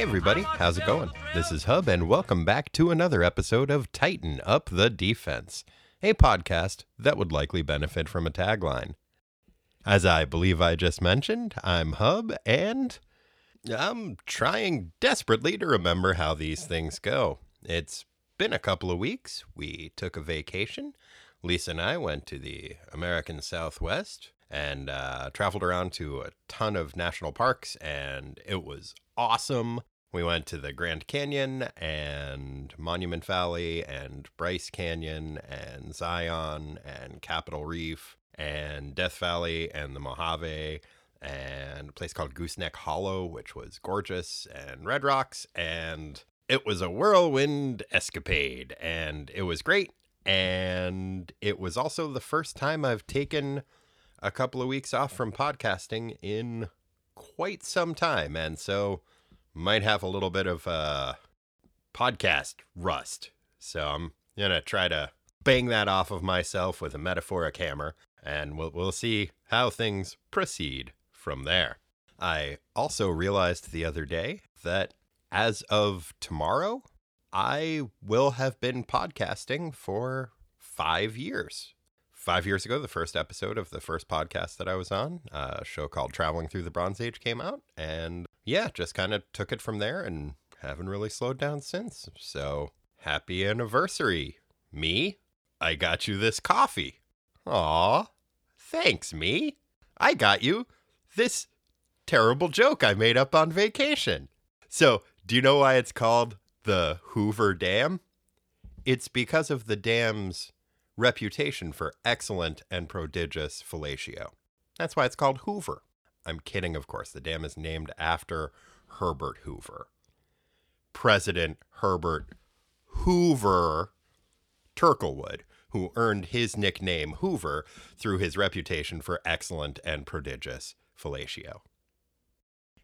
Hey, everybody, how's it going? This is Hub, and welcome back to another episode of Tighten Up the Defense, a podcast that would likely benefit from a tagline. As I believe I just mentioned, I'm Hub, and I'm trying desperately to remember how these things go. It's been a couple of weeks. We took a vacation. Lisa and I went to the American Southwest and uh, traveled around to a ton of national parks, and it was awesome. We went to the Grand Canyon and Monument Valley and Bryce Canyon and Zion and Capitol Reef and Death Valley and the Mojave and a place called Gooseneck Hollow, which was gorgeous, and Red Rocks. And it was a whirlwind escapade, and it was great. And it was also the first time I've taken a couple of weeks off from podcasting in quite some time. And so might have a little bit of uh, podcast rust. So I'm going to try to bang that off of myself with a metaphoric hammer, and we'll, we'll see how things proceed from there. I also realized the other day that as of tomorrow, I will have been podcasting for five years. Five years ago, the first episode of the first podcast that I was on, a show called Traveling Through the Bronze Age, came out. And yeah, just kind of took it from there and haven't really slowed down since. So happy anniversary, me. I got you this coffee. Aw, thanks, me. I got you this terrible joke I made up on vacation. So, do you know why it's called the Hoover Dam? It's because of the dam's reputation for excellent and prodigious fellatio. That's why it's called Hoover. I'm kidding, of course. The dam is named after Herbert Hoover. President Herbert Hoover Turklewood, who earned his nickname Hoover through his reputation for excellent and prodigious fellatio.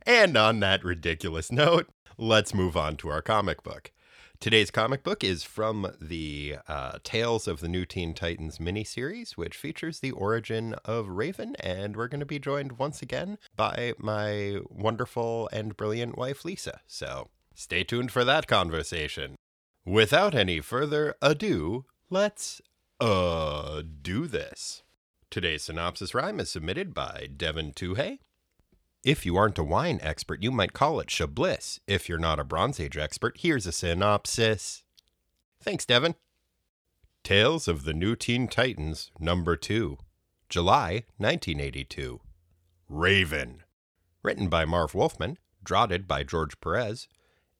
And on that ridiculous note, let's move on to our comic book. Today's comic book is from the uh, Tales of the New Teen Titans miniseries, which features the origin of Raven, and we're going to be joined once again by my wonderful and brilliant wife, Lisa. So stay tuned for that conversation. Without any further ado, let's uh do this. Today's synopsis rhyme is submitted by Devin Tuhey. If you aren't a wine expert, you might call it Chablis. If you're not a Bronze Age expert, here's a synopsis. Thanks, Devin. Tales of the New Teen Titans, number 2, July 1982. Raven. Written by Marv Wolfman, draughted by George Perez,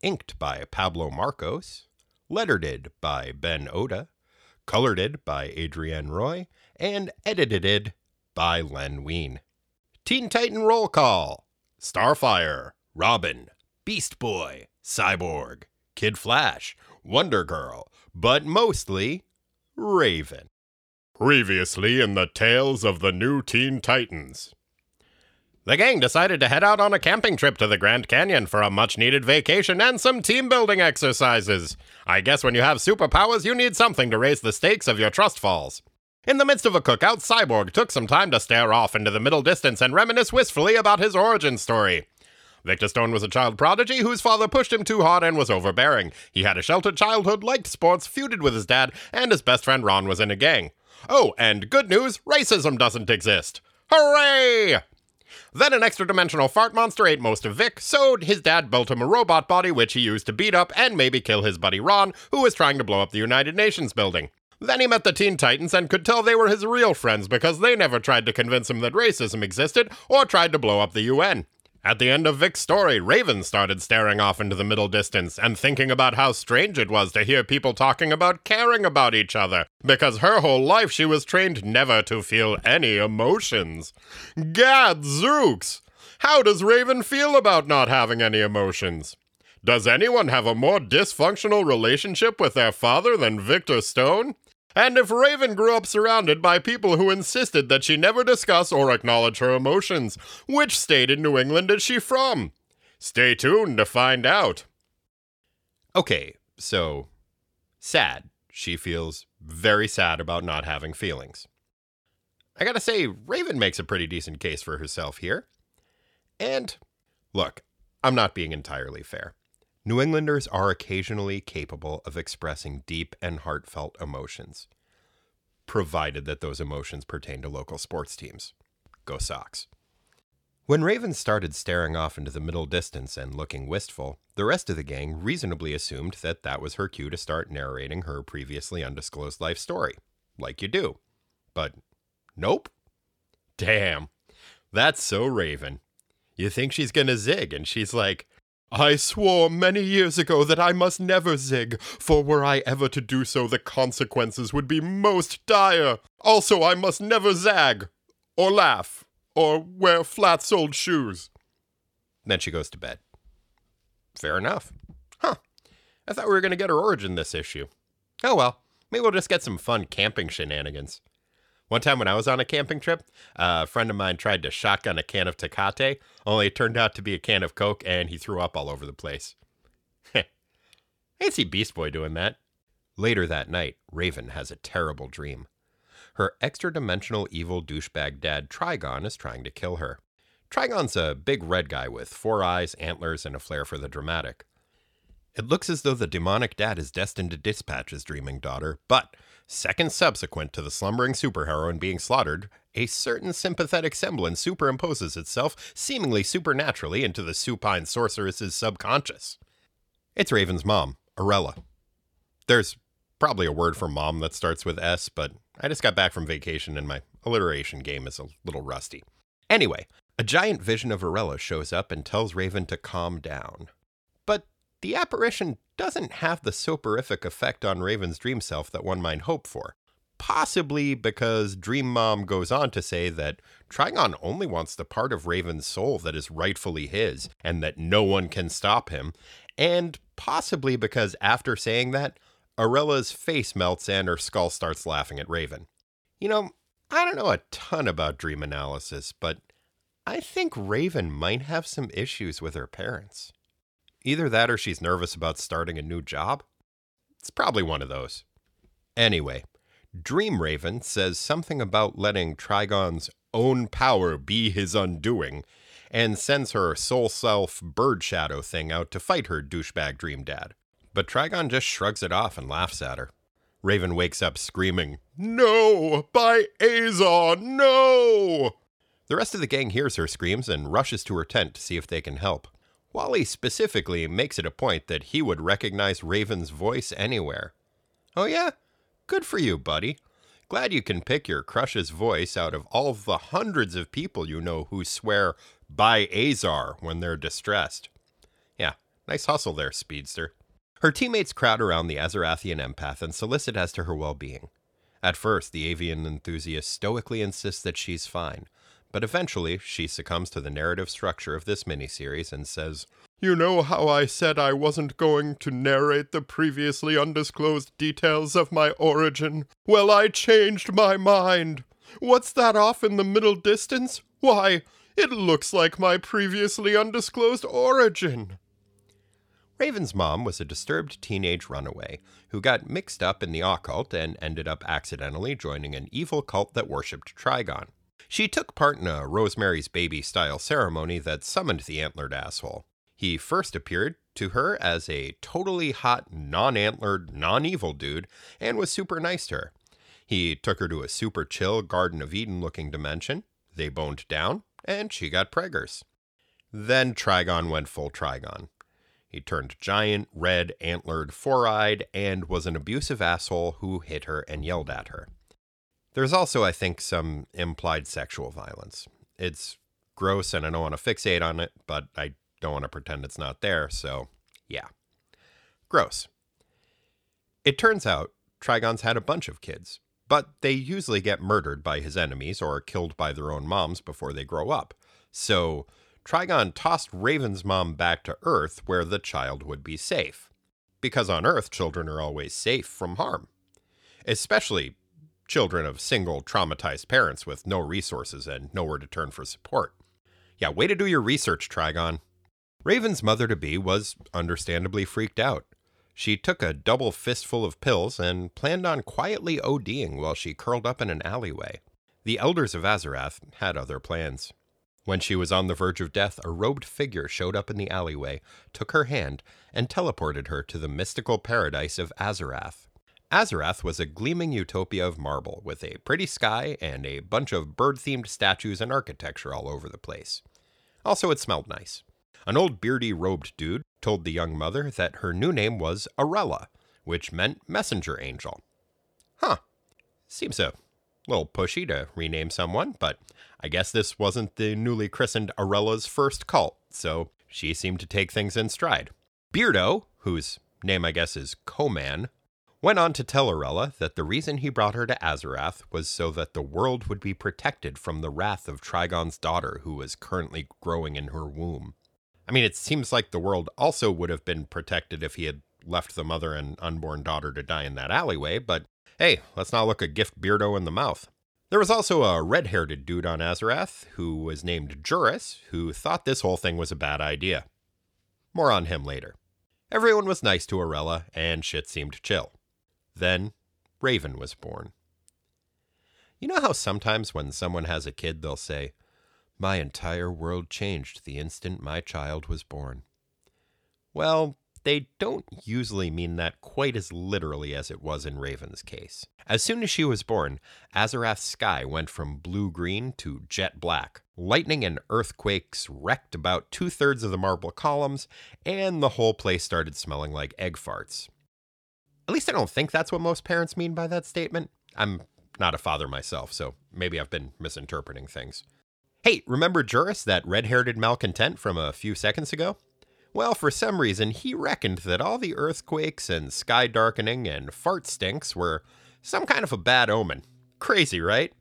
inked by Pablo Marcos, lettered by Ben Oda, colored by Adrienne Roy, and edited by Len Wein. Teen Titan Roll Call Starfire, Robin, Beast Boy, Cyborg, Kid Flash, Wonder Girl, but mostly Raven. Previously in the Tales of the New Teen Titans. The gang decided to head out on a camping trip to the Grand Canyon for a much needed vacation and some team building exercises. I guess when you have superpowers, you need something to raise the stakes of your trust falls. In the midst of a cookout, Cyborg took some time to stare off into the middle distance and reminisce wistfully about his origin story. Victor Stone was a child prodigy whose father pushed him too hard and was overbearing. He had a sheltered childhood, liked sports, feuded with his dad, and his best friend Ron was in a gang. Oh, and good news racism doesn't exist. Hooray! Then an extra dimensional fart monster ate most of Vic, so his dad built him a robot body which he used to beat up and maybe kill his buddy Ron, who was trying to blow up the United Nations building. Then he met the Teen Titans and could tell they were his real friends because they never tried to convince him that racism existed or tried to blow up the UN. At the end of Vic's story, Raven started staring off into the middle distance and thinking about how strange it was to hear people talking about caring about each other, because her whole life she was trained never to feel any emotions. Gadzooks! How does Raven feel about not having any emotions? Does anyone have a more dysfunctional relationship with their father than Victor Stone? And if Raven grew up surrounded by people who insisted that she never discuss or acknowledge her emotions, which state in New England is she from? Stay tuned to find out. Okay, so sad. She feels very sad about not having feelings. I gotta say, Raven makes a pretty decent case for herself here. And look, I'm not being entirely fair. New Englanders are occasionally capable of expressing deep and heartfelt emotions, provided that those emotions pertain to local sports teams. Go Sox. When Raven started staring off into the middle distance and looking wistful, the rest of the gang reasonably assumed that that was her cue to start narrating her previously undisclosed life story, like you do. But nope. Damn. That's so Raven. You think she's gonna zig, and she's like, I swore many years ago that I must never zig, for were I ever to do so, the consequences would be most dire. Also, I must never zag, or laugh, or wear flat soled shoes. Then she goes to bed. Fair enough. Huh. I thought we were going to get her origin this issue. Oh well, maybe we'll just get some fun camping shenanigans. One time when I was on a camping trip, a friend of mine tried to shotgun a can of Tecate, only it turned out to be a can of Coke and he threw up all over the place. I see Beast Boy doing that. Later that night, Raven has a terrible dream. Her extra dimensional evil douchebag dad Trigon is trying to kill her. Trigon's a big red guy with four eyes, antlers, and a flair for the dramatic. It looks as though the demonic dad is destined to dispatch his dreaming daughter, but seconds subsequent to the slumbering superheroine being slaughtered, a certain sympathetic semblance superimposes itself seemingly supernaturally into the supine sorceress's subconscious. It's Raven's mom, Arella. There's probably a word for mom that starts with S, but I just got back from vacation and my alliteration game is a little rusty. Anyway, a giant vision of Arella shows up and tells Raven to calm down. The apparition doesn't have the soporific effect on Raven's dream self that one might hope for. Possibly because Dream Mom goes on to say that Trigon only wants the part of Raven's soul that is rightfully his and that no one can stop him. And possibly because after saying that, Arella's face melts and her skull starts laughing at Raven. You know, I don't know a ton about dream analysis, but I think Raven might have some issues with her parents. Either that or she's nervous about starting a new job. It's probably one of those. Anyway, Dream Raven says something about letting Trigon's own power be his undoing and sends her soul self bird shadow thing out to fight her douchebag dream dad. But Trigon just shrugs it off and laughs at her. Raven wakes up screaming, No! By Azar, no! The rest of the gang hears her screams and rushes to her tent to see if they can help. Wally specifically makes it a point that he would recognize Raven's voice anywhere. Oh, yeah? Good for you, buddy. Glad you can pick your crush's voice out of all of the hundreds of people you know who swear by Azar when they're distressed. Yeah, nice hustle there, Speedster. Her teammates crowd around the Azarathian empath and solicit as to her well being. At first, the avian enthusiast stoically insists that she's fine, but eventually she succumbs to the narrative structure of this miniseries and says, You know how I said I wasn't going to narrate the previously undisclosed details of my origin? Well, I changed my mind. What's that off in the middle distance? Why, it looks like my previously undisclosed origin. Raven's mom was a disturbed teenage runaway who got mixed up in the occult and ended up accidentally joining an evil cult that worshipped Trigon. She took part in a Rosemary's Baby style ceremony that summoned the antlered asshole. He first appeared to her as a totally hot, non antlered, non evil dude and was super nice to her. He took her to a super chill Garden of Eden looking dimension. They boned down, and she got preggers. Then Trigon went full Trigon. He turned giant, red, antlered, four eyed, and was an abusive asshole who hit her and yelled at her. There's also, I think, some implied sexual violence. It's gross and I don't want to fixate on it, but I don't want to pretend it's not there, so yeah. Gross. It turns out Trigon's had a bunch of kids, but they usually get murdered by his enemies or killed by their own moms before they grow up. So Trigon tossed Raven's mom back to Earth where the child would be safe. Because on Earth, children are always safe from harm. Especially children of single, traumatized parents with no resources and nowhere to turn for support. Yeah, way to do your research, Trigon. Raven's mother to be was understandably freaked out. She took a double fistful of pills and planned on quietly ODing while she curled up in an alleyway. The elders of Azarath had other plans. When she was on the verge of death, a robed figure showed up in the alleyway, took her hand, and teleported her to the mystical paradise of Azarath. Azarath was a gleaming utopia of marble, with a pretty sky and a bunch of bird themed statues and architecture all over the place. Also, it smelled nice. An old beardy robed dude told the young mother that her new name was Arella, which meant messenger angel. Huh. Seems a little pushy to rename someone, but I guess this wasn't the newly christened Arella's first cult, so she seemed to take things in stride. Beardo, whose name I guess is Koman, went on to tell Arella that the reason he brought her to Azarath was so that the world would be protected from the wrath of Trigon's daughter, who was currently growing in her womb. I mean, it seems like the world also would have been protected if he had left the mother and unborn daughter to die in that alleyway, but hey, let's not look a gift Beardo in the mouth. There was also a red haired dude on Azarath who was named Juris, who thought this whole thing was a bad idea. More on him later. Everyone was nice to Arella, and shit seemed chill. Then, Raven was born. You know how sometimes when someone has a kid, they'll say, My entire world changed the instant my child was born? Well, they don't usually mean that quite as literally as it was in Raven's case. As soon as she was born, Azarath's sky went from blue green to jet black. Lightning and earthquakes wrecked about two thirds of the marble columns, and the whole place started smelling like egg farts. At least I don't think that's what most parents mean by that statement. I'm not a father myself, so maybe I've been misinterpreting things. Hey, remember Juris, that red haired malcontent from a few seconds ago? Well, for some reason, he reckoned that all the earthquakes and sky darkening and fart stinks were some kind of a bad omen. Crazy, right?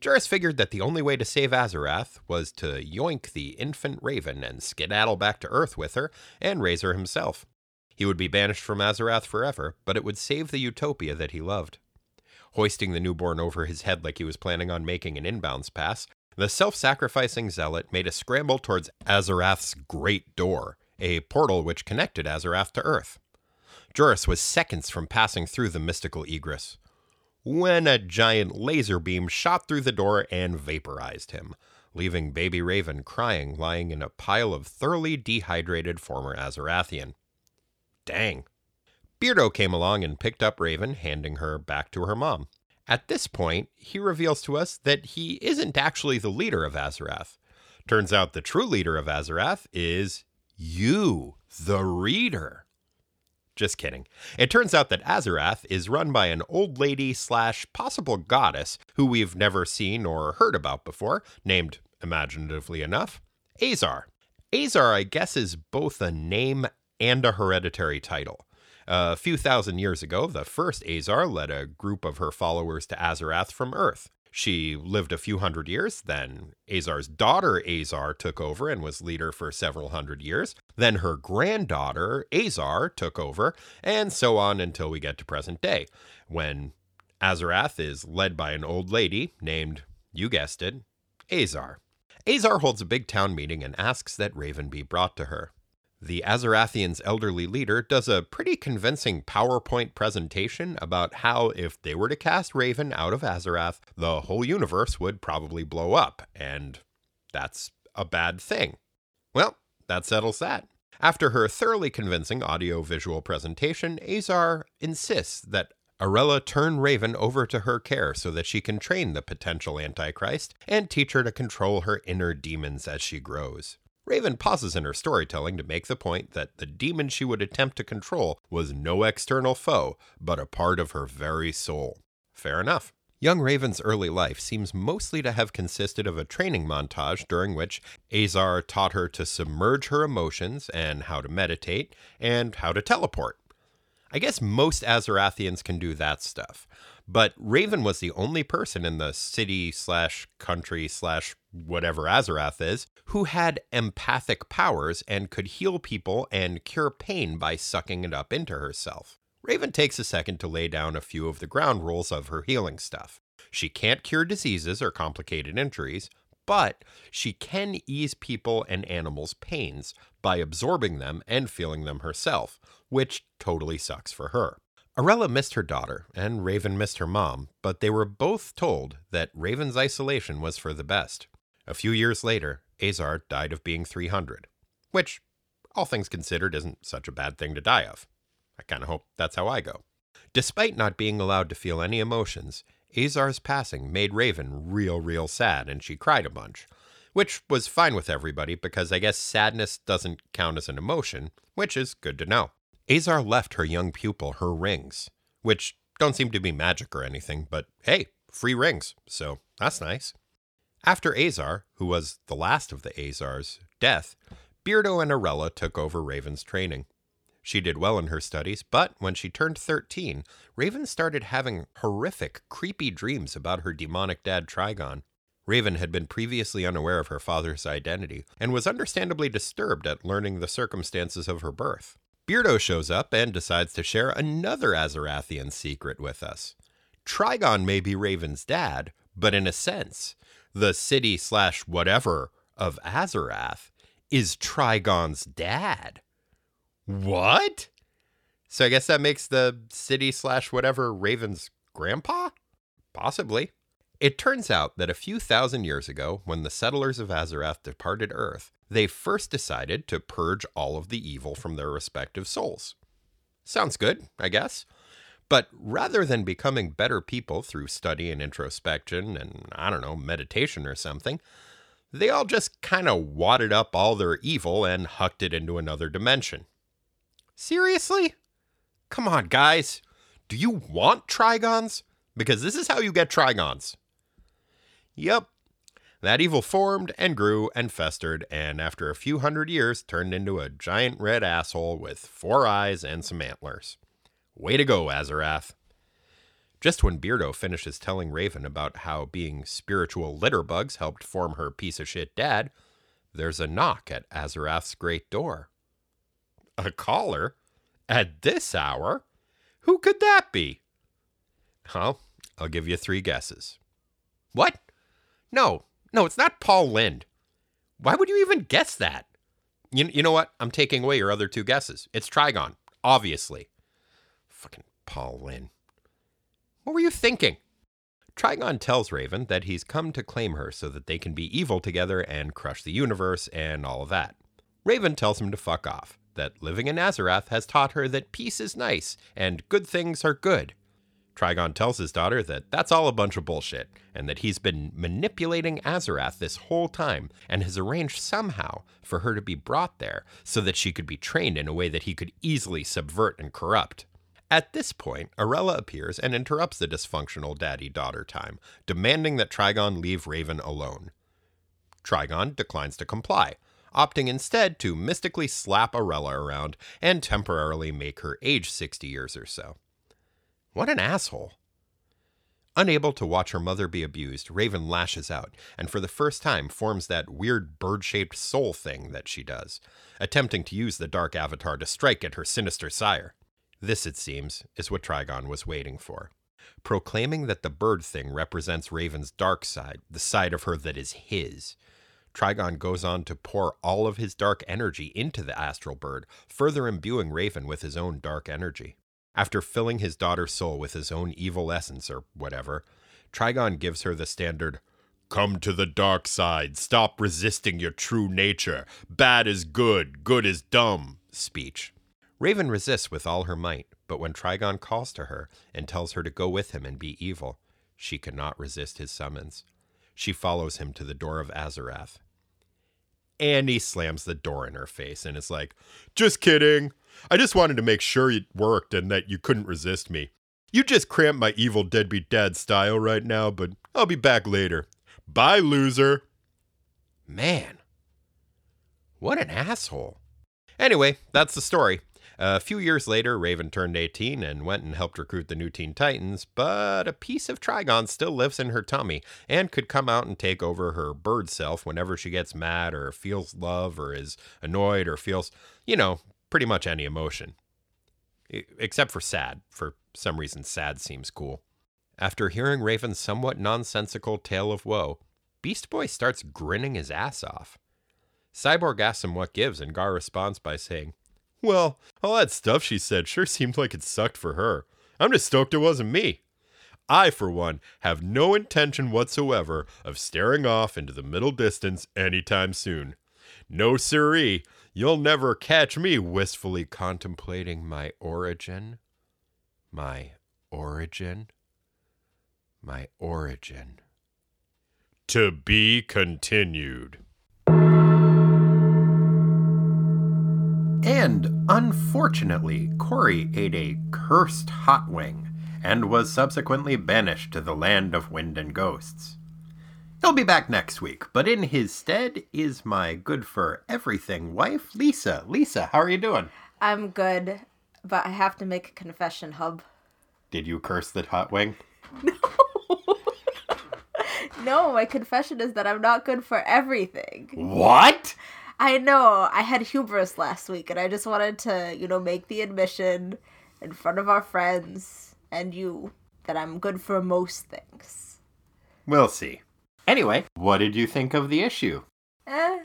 Juris figured that the only way to save Azarath was to yoink the infant raven and skedaddle back to Earth with her and raise her himself. He would be banished from Azarath forever, but it would save the utopia that he loved. Hoisting the newborn over his head like he was planning on making an inbounds pass, the self sacrificing zealot made a scramble towards Azarath's great door, a portal which connected Azarath to Earth. Juris was seconds from passing through the mystical egress when a giant laser beam shot through the door and vaporized him, leaving baby Raven crying lying in a pile of thoroughly dehydrated former Azarathian. Dang. Beardo came along and picked up Raven, handing her back to her mom. At this point, he reveals to us that he isn't actually the leader of Azarath. Turns out the true leader of Azarath is you, the reader. Just kidding. It turns out that Azarath is run by an old lady slash possible goddess who we've never seen or heard about before, named, imaginatively enough, Azar. Azar, I guess, is both a name and a hereditary title. A few thousand years ago, the first Azar led a group of her followers to Azarath from Earth. She lived a few hundred years. Then Azar's daughter, Azar, took over and was leader for several hundred years. Then her granddaughter, Azar, took over, and so on until we get to present day, when Azarath is led by an old lady named, you guessed it, Azar. Azar holds a big town meeting and asks that Raven be brought to her the Azarathians' elderly leader does a pretty convincing PowerPoint presentation about how, if they were to cast Raven out of Azarath, the whole universe would probably blow up, and that's a bad thing. Well, that settles that. After her thoroughly convincing audio visual presentation, Azar insists that Arella turn Raven over to her care so that she can train the potential Antichrist and teach her to control her inner demons as she grows. Raven pauses in her storytelling to make the point that the demon she would attempt to control was no external foe, but a part of her very soul. Fair enough. Young Raven's early life seems mostly to have consisted of a training montage during which Azar taught her to submerge her emotions and how to meditate and how to teleport. I guess most Azarathians can do that stuff, but Raven was the only person in the city slash country slash whatever Azarath is who had empathic powers and could heal people and cure pain by sucking it up into herself. Raven takes a second to lay down a few of the ground rules of her healing stuff. She can't cure diseases or complicated injuries, but she can ease people and animals' pains by absorbing them and feeling them herself, which totally sucks for her. Arella missed her daughter, and Raven missed her mom, but they were both told that Raven's isolation was for the best. A few years later, Azar died of being 300, which, all things considered, isn't such a bad thing to die of. I kind of hope that's how I go. Despite not being allowed to feel any emotions, Azar's passing made Raven real, real sad, and she cried a bunch, which was fine with everybody because I guess sadness doesn't count as an emotion, which is good to know. Azar left her young pupil her rings, which don't seem to be magic or anything, but hey, free rings, so that's nice. After Azar, who was the last of the Azars, death, Beardo and Arella took over Raven's training. She did well in her studies, but when she turned 13, Raven started having horrific, creepy dreams about her demonic dad Trigon. Raven had been previously unaware of her father's identity and was understandably disturbed at learning the circumstances of her birth. Beardo shows up and decides to share another Azarathian secret with us. Trigon may be Raven's dad, but in a sense, the city slash whatever of Azarath is Trigon's dad. What? So I guess that makes the city slash whatever Raven's grandpa? Possibly. It turns out that a few thousand years ago, when the settlers of Azarath departed Earth, they first decided to purge all of the evil from their respective souls. Sounds good, I guess. But rather than becoming better people through study and introspection and, I don't know, meditation or something, they all just kind of wadded up all their evil and hucked it into another dimension. Seriously? Come on, guys. Do you want trigons? Because this is how you get trigons. Yep. That evil formed and grew and festered, and after a few hundred years turned into a giant red asshole with four eyes and some antlers. Way to go, Azarath. Just when Beardo finishes telling Raven about how being spiritual litter bugs helped form her piece of shit dad, there's a knock at Azarath's great door. A caller? At this hour? Who could that be? Well, I'll give you three guesses. What? No, no, it's not Paul Lynde. Why would you even guess that? You, you know what? I'm taking away your other two guesses. It's Trigon, obviously. Fucking Paul Lynde. What were you thinking? Trigon tells Raven that he's come to claim her so that they can be evil together and crush the universe and all of that. Raven tells him to fuck off that living in Azarath has taught her that peace is nice and good things are good. Trigon tells his daughter that that's all a bunch of bullshit, and that he's been manipulating Azarath this whole time and has arranged somehow for her to be brought there so that she could be trained in a way that he could easily subvert and corrupt. At this point, Arella appears and interrupts the dysfunctional daddy daughter time, demanding that Trigon leave Raven alone. Trigon declines to comply, opting instead to mystically slap Arella around and temporarily make her age 60 years or so. What an asshole. Unable to watch her mother be abused, Raven lashes out and for the first time forms that weird bird shaped soul thing that she does, attempting to use the dark avatar to strike at her sinister sire. This, it seems, is what Trigon was waiting for. Proclaiming that the bird thing represents Raven's dark side, the side of her that is his, Trigon goes on to pour all of his dark energy into the astral bird, further imbuing Raven with his own dark energy. After filling his daughter's soul with his own evil essence or whatever, Trigon gives her the standard, Come to the dark side, stop resisting your true nature, bad is good, good is dumb speech. Raven resists with all her might, but when Trigon calls to her and tells her to go with him and be evil, she cannot resist his summons. She follows him to the door of Azarath. And he slams the door in her face and is like, Just kidding. I just wanted to make sure it worked and that you couldn't resist me. You just cramped my evil deadbeat dad style right now, but I'll be back later. Bye, loser. Man, what an asshole. Anyway, that's the story. A few years later, Raven turned 18 and went and helped recruit the new Teen Titans, but a piece of Trigon still lives in her tummy and could come out and take over her bird self whenever she gets mad or feels love or is annoyed or feels, you know, pretty much any emotion. Except for sad. For some reason, sad seems cool. After hearing Raven's somewhat nonsensical tale of woe, Beast Boy starts grinning his ass off. Cyborg asks him what gives, and Gar responds by saying, well, all that stuff she said sure seemed like it sucked for her. I'm just stoked it wasn't me. I, for one, have no intention whatsoever of staring off into the middle distance anytime soon. No siree, you'll never catch me wistfully contemplating my origin. My origin. My origin. To be continued. And unfortunately, Corey ate a cursed hot wing and was subsequently banished to the land of wind and ghosts. He'll be back next week, but in his stead is my good for everything wife, Lisa. Lisa, how are you doing? I'm good, but I have to make a confession, Hub. Did you curse the hot wing? No, no, my confession is that I'm not good for everything. What? I know, I had hubris last week and I just wanted to, you know, make the admission in front of our friends and you that I'm good for most things. We'll see. Anyway, what did you think of the issue? Eh.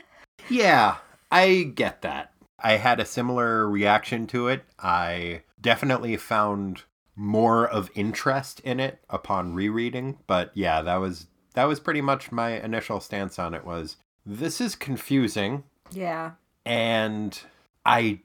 Yeah, I get that. I had a similar reaction to it. I definitely found more of interest in it upon rereading, but yeah, that was that was pretty much my initial stance on it was this is confusing Yeah. and I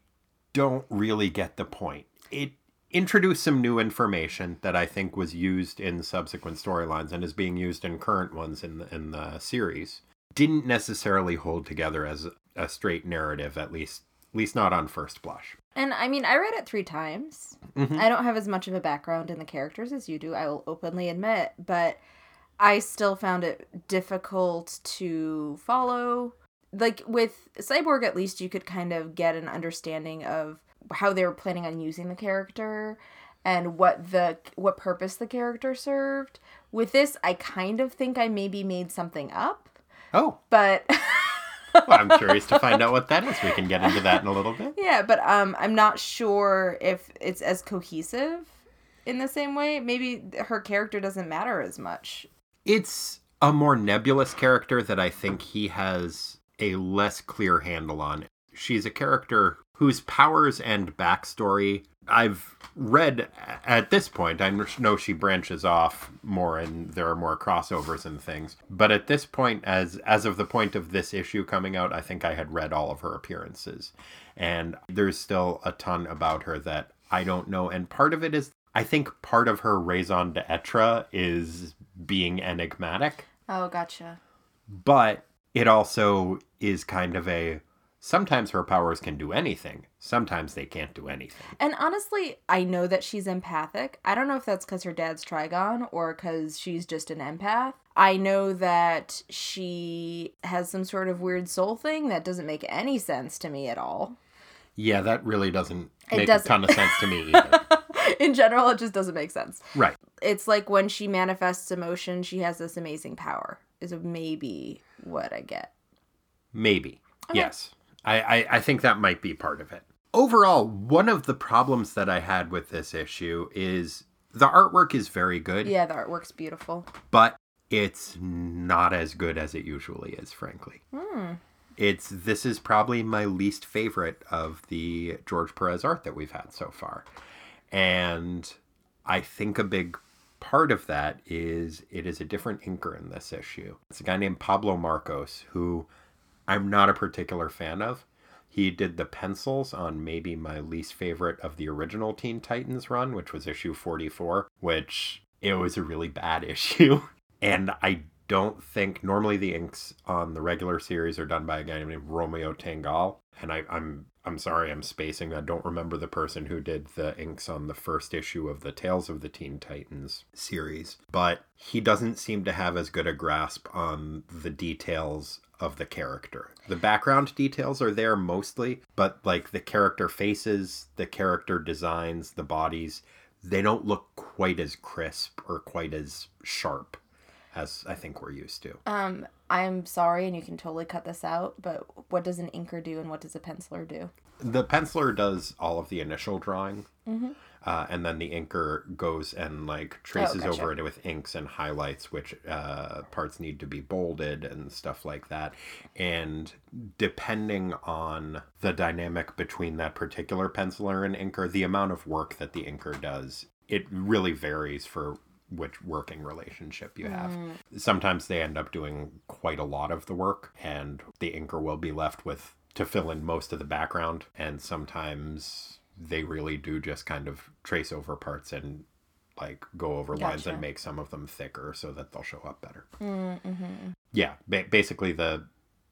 don't really get the point. It introduced some new information that I think was used in subsequent storylines and is being used in current ones in the, in the series. Didn't necessarily hold together as a straight narrative, at least at least not on first blush. And I mean, I read it three times. Mhm. I don't have as much of a background in the characters as you do, I will openly admit, but I still found it difficult to follow. Like with Cyborg, at least you could kind of get an understanding of how they were planning on using the character and what the what purpose the character served. With this, I kind of think I maybe made something up, Oh, but well, I'm curious to find out what that is. We can get into that in a little bit. Yeah, but um, I'm not sure if it's as cohesive in the same way. Maybe her character doesn't matter as much. It's a more nebulous character that I think he has a less clear handle on. She's a character whose powers and backstory I've read at this point. I know she branches off more and there are more crossovers and things. But at this point, as as of the point of this issue coming out, I think I had read all of her appearances. And there's still a ton about her that I don't know. And part of it is I think part of her raison d'etre is being enigmatic Oh, gotcha. but it also is kind of a sometimes her powers can do anything sometimes they can't do anything And honestly, I know that she's empathic. I don't know if that's because her dad's Trigon or because she's just an empath. I know that she has some sort of weird soul thing that doesn't make any sense to me at all. yeah that really doesn't It make doesn't. a ton of sense to me either in general, it just doesn't make sense. right It's like when she manifests emotion, she has this amazing power, is maybe what I get. maybe Okay. yes I, I i think that might be part of it overall one of the problems that i had with this issue is the artwork is very good Yeah, the artwork's beautiful. but it's not as good as it usually is frankly Hmm. it's this is probably my least favorite of the George Perez art that we've had so far. And I think a big part of that is it is a different inker in this issue. It's a guy named Pablo Marcos who I'm not a particular fan of. He did the pencils on maybe my least favorite of the original Teen Titans run, which was issue 44, which it was a really bad issue. And I don't think normally the inks on the regular series are done by a guy named Romeo Tanghal. And I, I'm I'm sorry, I'm spacing. I don't remember the person who did the inks on the first issue of the Tales of the Teen Titans series. But he doesn't seem to have as good a grasp on the details of the character. The background details are there mostly, but like the character faces, the character designs, the bodies, they don't look quite as crisp or quite as sharp as I think we're used to. Um, I'm sorry, and you can totally cut this out, but what does an inker do and what does a penciler do? The penciler does all of the initial drawing, Mhm. uh, and then the inker goes and like traces gotcha. over it with inks and highlights, which uh, parts need to be bolded and stuff like that. And depending on the dynamic between that particular penciler and inker, the amount of work that the inker does, it really varies for which working relationship you have. Mm. Sometimes they end up doing quite a lot of the work, and the inker will be left with to fill in most of the background. And sometimes they really do just kind of trace over parts and like go over lines and make some of them thicker so that they'll show up better. Mm-hmm. Yeah, ba- basically the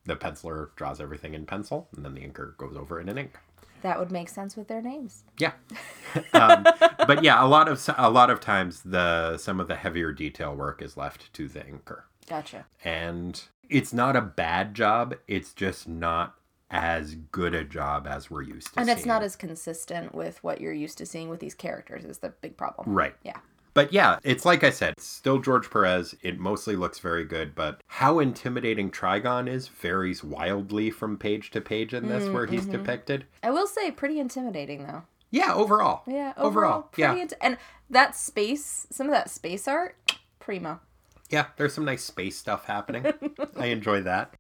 the penciler draws everything in pencil, and then the inker goes over it in ink. That would make sense with their names. Yeah, um, but yeah, a lot of a lot of times the some of the heavier detail work is left to the inker, Gotcha. and it's not a bad job. It's just not as good a job as we're used to. And it's not as consistent with what you're used to seeing with these characters is the big problem. right. Yeah. But yeah, it's like I said, still George Perez. It mostly looks very good, but how intimidating Trigon is varies wildly from page to page in this mm, where he's mm-hmm. depicted. I will say pretty intimidating though. Yeah, overall. Yeah, Overall, overall, yeah. int- and that space, some of that space art, primo. Yeah, there's some nice space stuff happening. I enjoy that.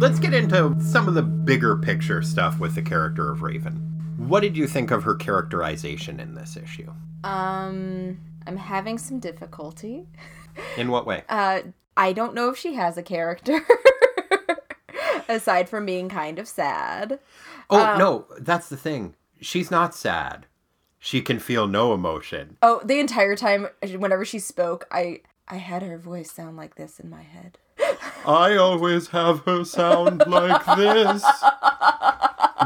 Let's get into some of the bigger picture stuff with the character of Raven. What did you think of her characterization in this issue? Um, I'm having some difficulty. In what way? Uh, I don't know if she has a character aside from being kind of sad. Oh, um, no, that's the thing. She's not sad. She can feel no emotion. Oh, the entire time, whenever she spoke, I I had her voice sound like this in my head. I always have her sound like this.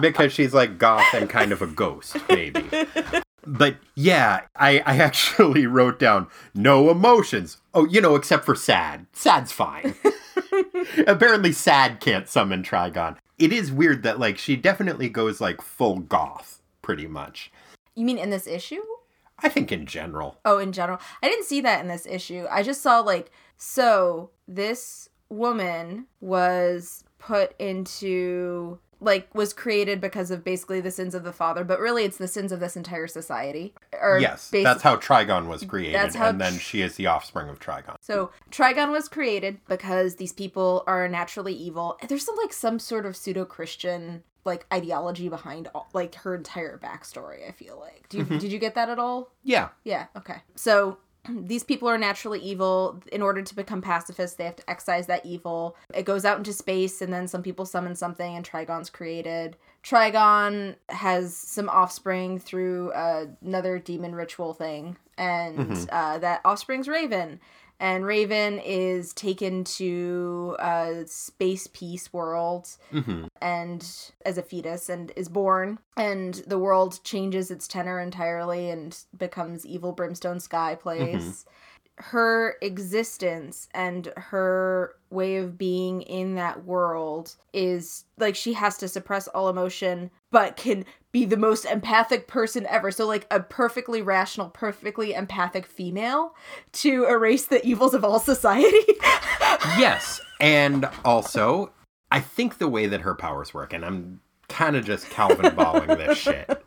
Because she's like goth and kind of a ghost, maybe. But yeah, I, I actually wrote down no emotions. Oh, you know, except for sad. Sad's fine. Apparently, sad can't summon Trigon. It is weird that, like, she definitely goes, like, full goth, pretty much. You mean in this issue? I think in general. Oh, in general. I didn't see that in this issue. I just saw like so this woman was put into like was created because of basically the sins of the father, but really it's the sins of this entire society. Or yes, that's how Trigon was created, That's how and then tr- she is the offspring of Trigon. So Trigon was created because these people are naturally evil. There's some like some sort of pseudo Christian like ideology behind all, like her entire backstory. I feel like. Do you, Mm-hmm. did you get that at all? Yeah, Yeah, okay. So these people are naturally evil. In order to become pacifists, they have to excise that evil. It goes out into space, and then some people summon something, and Trigon's created. Trigon has some offspring through uh, another demon ritual thing, and uh, that offspring's Raven. And Raven is taken to a space peace world mm-hmm. and as a fetus and is born. And the world changes its tenor entirely and becomes evil brimstone sky mm-hmm. place her existence and her way of being in that world is like she has to suppress all emotion but can be the most empathic person ever. So like a perfectly rational perfectly empathic female to erase the evils of all society. Yes, and also, I think the way that her powers work, and I'm kind of just Calvin balling this shit,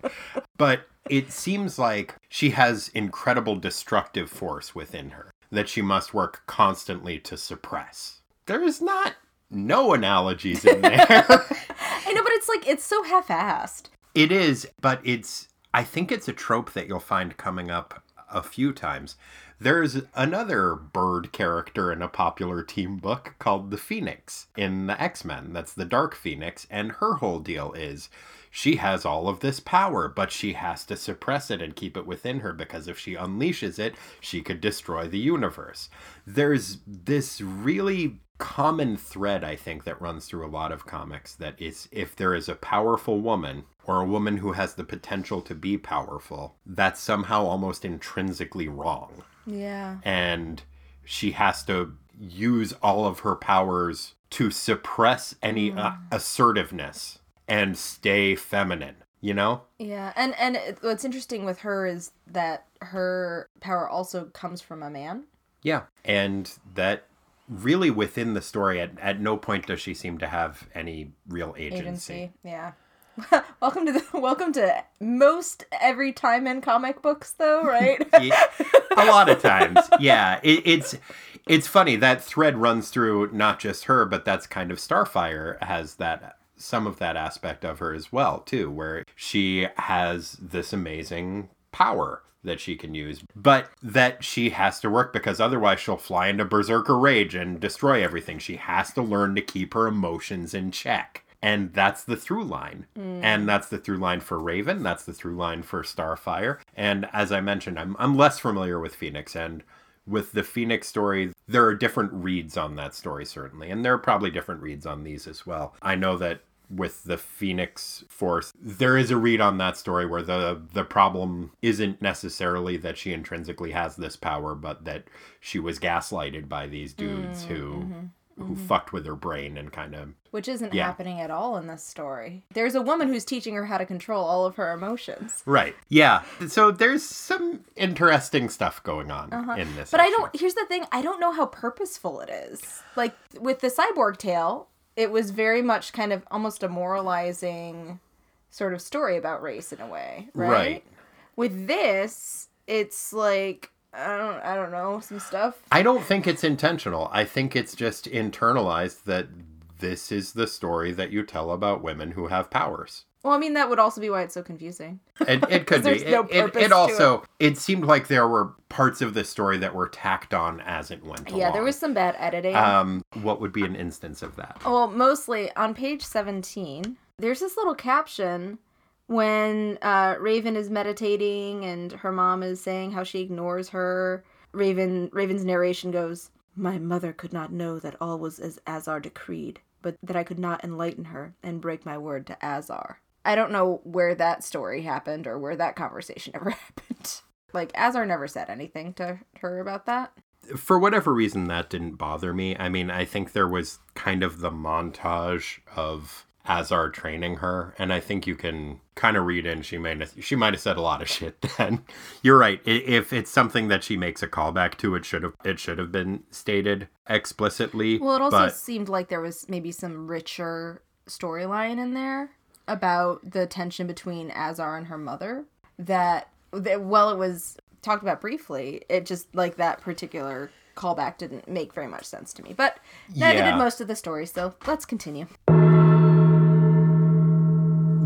but it seems like she has incredible destructive force within her that she must work constantly to suppress. There's not no analogies in there. i know but it's like it's so half-assed It is, but it's I think it's a trope that you'll find coming up a few times. There's another bird character in a popular team book called the Phoenix in the X-Men. That's the Dark Phoenix, and her whole deal is she has all of this power, but she has to suppress it and keep it within her because if she unleashes it, she could destroy the universe. There's this really common thread I think that runs through a lot of comics that is if there is a powerful woman or a woman who has the potential to be powerful, that's somehow almost intrinsically wrong. yeah And she has to use all of her powers to suppress any uh, assertiveness and stay feminine, you know? Yeah, and and it- what's interesting with her is that her power also comes from a man. Yeah. And that really within the story at, at no point does she seem to have any real agency. Agency. Yeah. welcome to the welcome to most every time in comic books though, right? Yeah, a lot of times yeah it, it's it's funny that thread runs through not just her but that's kind of starfire has that some of that aspect of her as well too where she has this amazing power that she can use, but that she has to work because otherwise she'll fly into berserker rage and destroy everything. She has to learn to keep her emotions in check. And that's the through line. Mm. And that's the through line for Raven. That's the through line for Starfire. And as I mentioned, I'm, I'm less familiar with Phoenix. And with the Phoenix story, there are different reads on that story, certainly. And there are probably different reads on these as well. I know that with the Phoenix Force, there is a read on that story where the the problem isn't necessarily that she intrinsically has this power, but that she was gaslighted by these dudes who mm-hmm, mm-hmm. Who fucked with her brain and kind of Which isn't Yeah. happening at all in this story. There's a woman who's teaching her how to control all of her emotions. right. Yeah. So there's some interesting stuff going on in this. Uh-huh. But I don't. Here's the thing. I don't know how purposeful it is. Like with the cyborg tale, it was very much kind of almost a moralizing sort of story about race in a way, right? Right. With this, it's like I don't. I don't know some stuff. I don't think it's intentional. I think it's just internalized that this is the story that you tell about women who have powers. Well, I mean that would also be why it's so confusing. It, it could be. There's no It- it, purpose it, also it. seemed like there were parts of the story that were tacked on as it went along. Yeah, there was some bad editing. Um, what would be an instance of that? Well, mostly on page 17, there's this little caption when uh, Raven is meditating and her mom is saying how she ignores her. Raven Raven's narration goes, "My mother could not know that all was as Azar decreed, but that I could not enlighten her and break my word to Azar." I don't know where that story happened or where that conversation ever happened. Like Azar never said anything to her about that. For whatever reason, that didn't bother me. I mean, I think there was kind of the montage of Azar training her, and I think you can kind of read in she might have, she might have said a lot of shit. Then you're right. If it's something that she makes a callback to, it should have it should have been stated explicitly. Well, it also but seemed like there was maybe some richer storyline in there about the tension between Azar and her mother. That, that while it was talked about briefly, it just like that particular callback didn't make very much sense to me. But neither Yeah. did most of the story. So let's continue.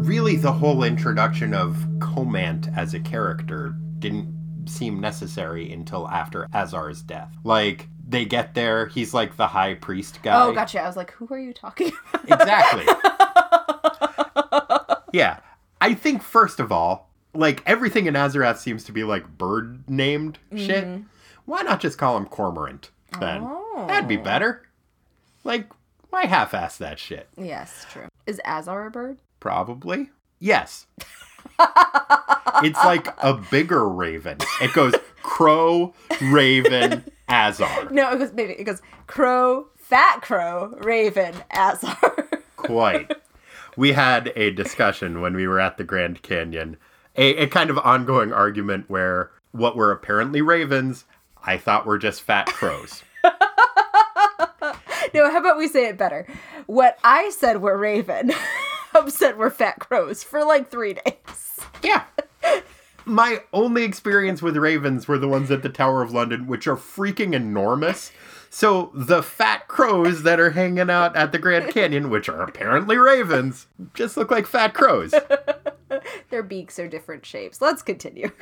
Really the whole introduction of Comant as a character didn't seem necessary until after Azar's death. Like they get there, he's like the high priest guy. Oh, gotcha. I was like, who are you talking about? Exactly. yeah. I think first of all, like everything in Azarath seems to be like bird named shit. Mm-hmm. Why not just call him Cormorant then? Oh. That'd be better. Like, why half ass that shit? yes, true. Is Azar a bird? Probably. Yes. it's like a bigger raven. It goes crow, raven, Azar. No, it goes maybe it goes crow, fat crow, raven, Azar. Quite. We had a discussion when we were at the Grand Canyon, a, a kind of ongoing argument where what were apparently ravens, I thought were just fat crows. No, how about we say it better? What I said were raven, Said were fat crows for like three days. Yeah. My only experience with ravens were the ones at the Tower of London, which are freaking enormous. So the fat crows that are hanging out at the Grand Canyon, which are apparently ravens, just look like fat crows. Their beaks are different shapes. Let's continue.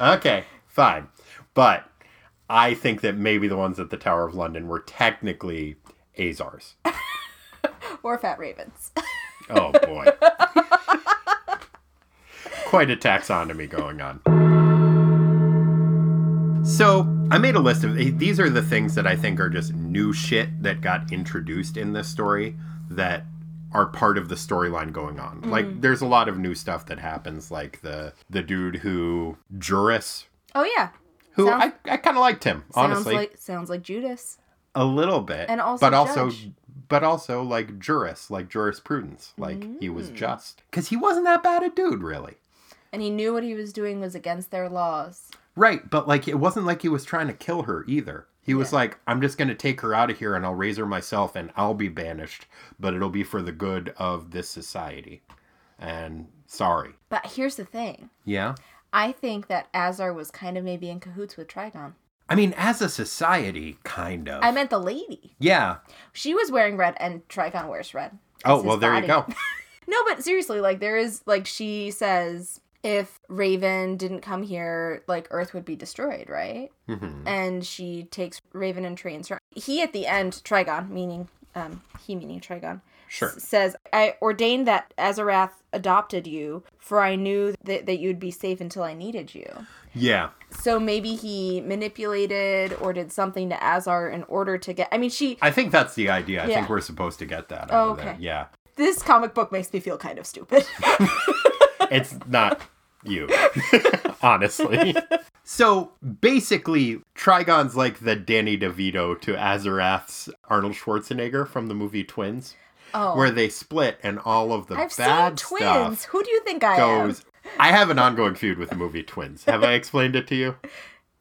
Okay, fine. But I think that maybe the ones at the Tower of London were technically Azars. Or fat ravens. Oh boy. Quite a taxonomy going on. So, I made a list of eh, these are the things that I think are just new shit that got introduced in this story that are part of the storyline going on. Mm. Like there's a lot of new stuff that happens like the the dude who Juris Oh yeah. who Sounds- I, I kind of liked him, Sounds honestly. like sounds like Judas. A little bit. And also but also judge. But also like juris, like jurisprudence. Like he was Mm. just. Because he wasn't that bad a dude, really. And he knew what he was doing was against their laws. Right, but like it wasn't like he was trying to kill her either. He was Yeah. like, I'm just gonna take her out of here and I'll raise her myself and I'll be banished, but it'll be for the good of this society. And sorry. But here's the thing. Yeah? I think that Azar was kind of maybe in cahoots with Trigon. I mean, as a society, kind of. I meant the lady. yeah. She was wearing red and Trigon wears red. Oh, well, there you go. No, but seriously, like there is like she says if Raven didn't come here, like Earth would be destroyed, right? Mhm. And she takes Raven and trains her. He at the end, Trigon, meaning um, he meaning Trigon, Sure. s- says, "I ordained that Azarath adopted you, for I knew that that you'd be safe until I needed you." Yeah. So maybe he manipulated or did something to Azar in order to get. I mean, she. I think that's the idea. I Yeah. think we're supposed to get that Oh, okay. Yeah. This comic book makes me feel kind of stupid. It's not you, honestly. So basically, Trigon's like the Danny DeVito to Azarath's Arnold Schwarzenegger from the movie Twins, oh, where they split and all of the I've seen bad twins. stuff Who do you think I goes. I have an ongoing feud with the movie Twins. Have I explained it to you?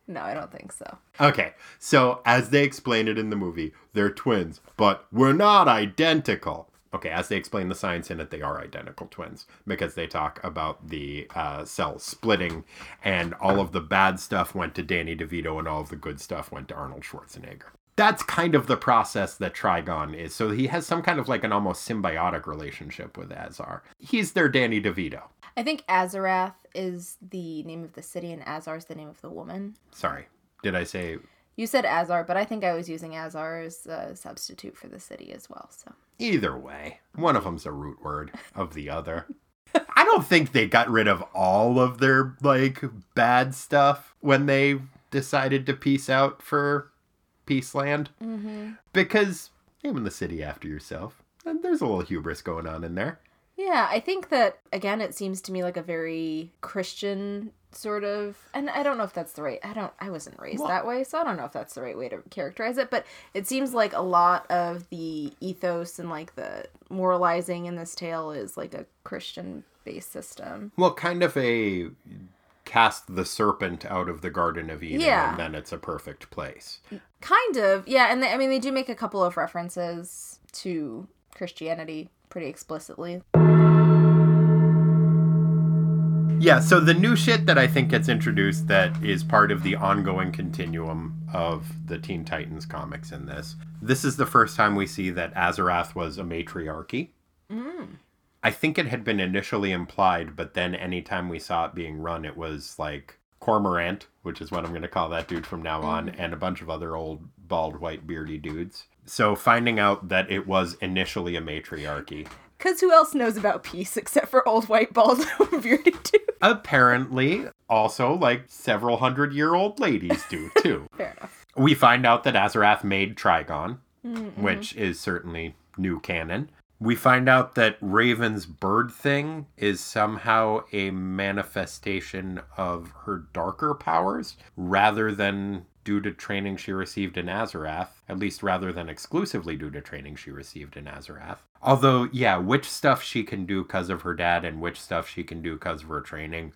No, I don't think so. Okay, so as they explain it in the movie, they're twins, but we're not identical. Okay, as they explain the science in it, they are identical twins because they talk about the uh, cells splitting, and all of the bad stuff went to Danny DeVito, and all of the good stuff went to Arnold Schwarzenegger. That's kind of the process that Trigon is. So he has some kind of like an almost symbiotic relationship with Azar. He's their Danny DeVito. I think Azarath is the name of the city and Azar is the name of the woman. Sorry, did I say You said Azar, but I think I was using Azar as a substitute for the city as well. So Either way, one of them's a root word of the other. I don't think they got rid of all of their like bad stuff when they decided to peace out for Peaceland mm-hmm. because naming the city after yourself, and there's a little hubris going on in there. yeah, I think that again, it seems to me like a very Christian sort of, and I don't know if that's the right. I don't. I wasn't raised Well- that way, so I don't know if that's the right way to characterize it. But it seems like a lot of the ethos and like the moralizing in this tale is like a Christian based system. Well, kind of a cast the serpent out of the Garden of Eden, Yeah. and then it's a perfect place. Kind of, yeah. And they, I mean, they do make a couple of references to Christianity pretty explicitly. Yeah, so the new shit that I think gets introduced that is part of the ongoing continuum of the Teen Titans comics in this. This is the first time we see that Azarath was a matriarchy. Mm. I think it had been initially implied, but then anytime we saw it being run, it was like Cormorant, which is what I'm going to call that dude from now on, mm-hmm. and a bunch of other old, bald, white, beardy dudes. So finding out that it was initially a matriarchy. Because who else knows about peace except for old white bald bearded dude? Apparently, also like several hundred year old ladies do too. Fair enough. we find out that Azarath made Trigon, mm-hmm. which is certainly new canon. We find out that Raven's bird thing is somehow a manifestation of her darker powers rather than due to training she received in Azarath, at least rather than exclusively due to training she received in Azarath. Although, yeah, which stuff she can do because of her dad and which stuff she can do because of her training,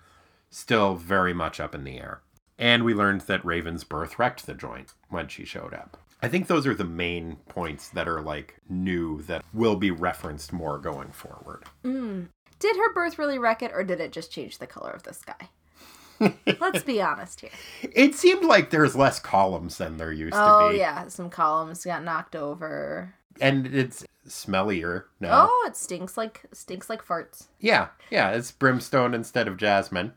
still very much up in the air. And we learned that Raven's birth wrecked the joint when she showed up. I think those are the main points that are like new that will be referenced more going forward. Mm. Did her birth really wreck it, or did it just change the color of the sky? Let's be honest here. It seemed like there's less columns than there used Oh to be. Oh yeah, some columns got knocked over. And it's smellier now. Oh, it stinks like stinks like farts. Yeah, yeah, it's brimstone instead of jasmine.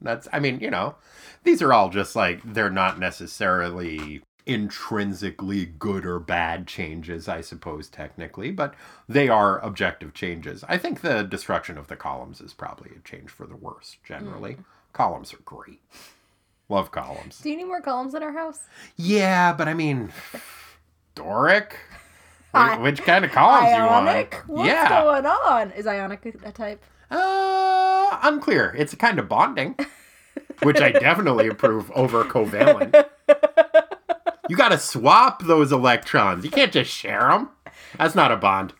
That's, I mean, you know, these are all just like, they're not necessarily intrinsically good or bad changes, I suppose, technically, but they are objective changes. I think the destruction of the columns is probably a change for the worse, generally. Columns are great. Love columns. Do you need more columns in our house? Yeah, but I mean, Doric? I- Which kind of columns you want? Ionic? What's yeah. going on? Is Ionic a- a type? Uh, unclear. It's a kind of bonding, which I definitely approve over covalent. You got to swap those electrons. You can't just share them. That's not a bond.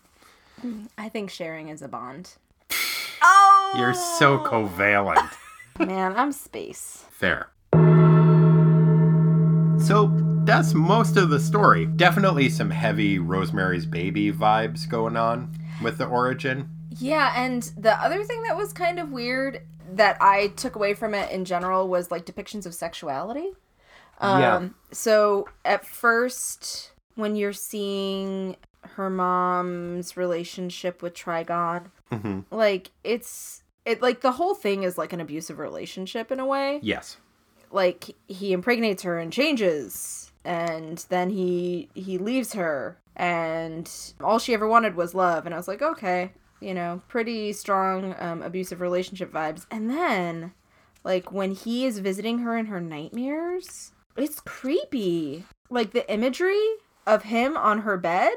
I think sharing is a bond. oh, You're so covalent. man. I'm space. Fair. So that's most of the story. Definitely some heavy Rosemary's Baby vibes going on with the origin. Yeah, and the other thing that was kind of weird that I took away from it in general was like depictions of sexuality. Um, Yeah. So at first, when you're seeing her mom's relationship with Trigon, hmm like it's it like the whole thing is like an abusive relationship in a way. Yes. Like he impregnates her and changes and then he he leaves her and all she ever wanted was love and I was like, "Okay, you know, pretty strong um, abusive relationship vibes." And then like when he is visiting her in her nightmares, it's creepy. Like the imagery of him on her bed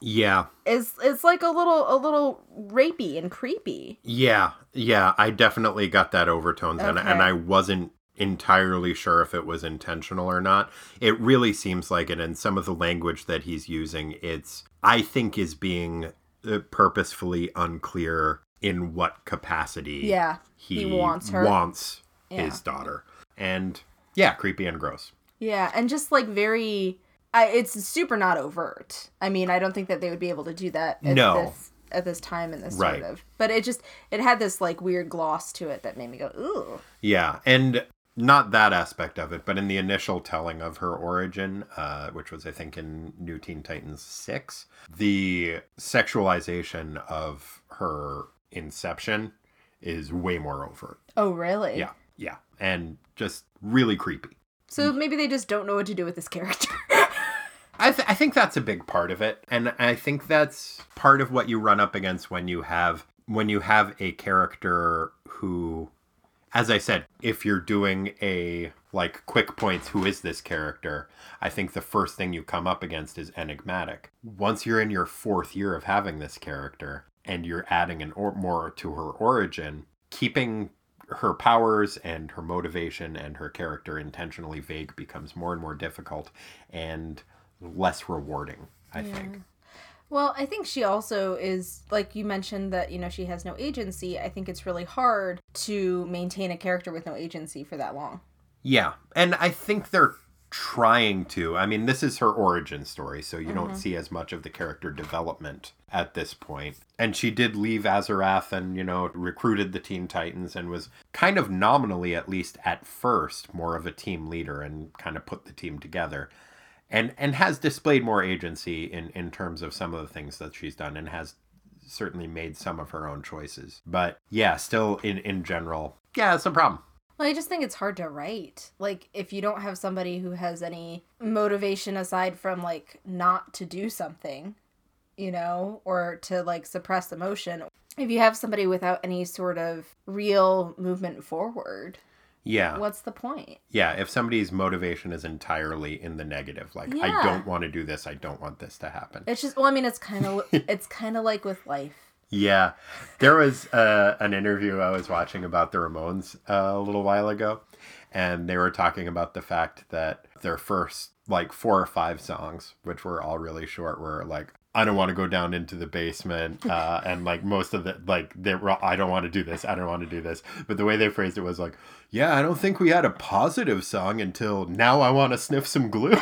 Yeah. is is like a little a little rapey and creepy. Yeah. Yeah. I definitely got that overtones and, Okay. and I wasn't entirely sure if it was intentional or not. It really seems like it. And some of the language that he's using, it's, I think, is being uh, purposefully unclear in what capacity Yeah, he, he wants her. wants Yeah. his daughter. And yeah, creepy and gross. Yeah, and just like very I it's super not overt. I mean, I don't think that they would be able to do that at No. this at this time in this Right. sort of. But it just it had this like weird gloss to it that made me go, "Ooh." Yeah, and not that aspect of it, but in the initial telling of her origin, uh, which was, I think, in New Teen Titans 6, the sexualization of her inception is way more overt. Oh, really? Yeah, yeah, and just really creepy. So maybe they just don't know what to do with this character. I, th- I think that's a big part of it, and I think that's part of what you run up against when you have when you have a character who, as I said, if you're doing a like quick points, who is this character? I think the first thing you come up against is enigmatic. Once you're in your fourth year of having this character, and you're adding an or more to her origin, keeping her powers and her motivation and her character intentionally vague becomes more and more difficult and less rewarding, I think. Well, I think she also is like you mentioned that you know she has no agency. I think it's really hard to maintain a character with no agency for that long. Yeah. And I think they're trying to. I mean, this is her origin story, so you don't mm-hmm. see as much of the character development at this point. And she did leave Azarath and, you know, recruited the Teen Titans and was kind of nominally, at least at first, more of a team leader and kind of put the team together. And, and has displayed more agency in, in terms of some of the things that she's done and has certainly made some of her own choices. But yeah, still in, in general, yeah, it's a problem. Well, I just think it's hard to write. Like, if you don't have somebody who has any motivation aside from, like, not to do something, you know, or to, like, suppress emotion, if you have somebody without any sort of real movement forward, Yeah. what's the point? Yeah, if somebody's motivation is entirely in the negative, like I don't want to do this, I don't want this to happen. It's just, well, I mean, it's kind of, it's kind of like with life. Yeah, there was uh, an interview I was watching about the Ramones uh, a little while ago, and they were talking about the fact that their first like four or five songs, which were all really short, were like I don't want to go down into the basement, uh, and like most of the like they were I don't want to do this, I don't want to do this, but the way they phrased it was like, yeah, I don't think we had a positive song until now. I want to sniff some glue.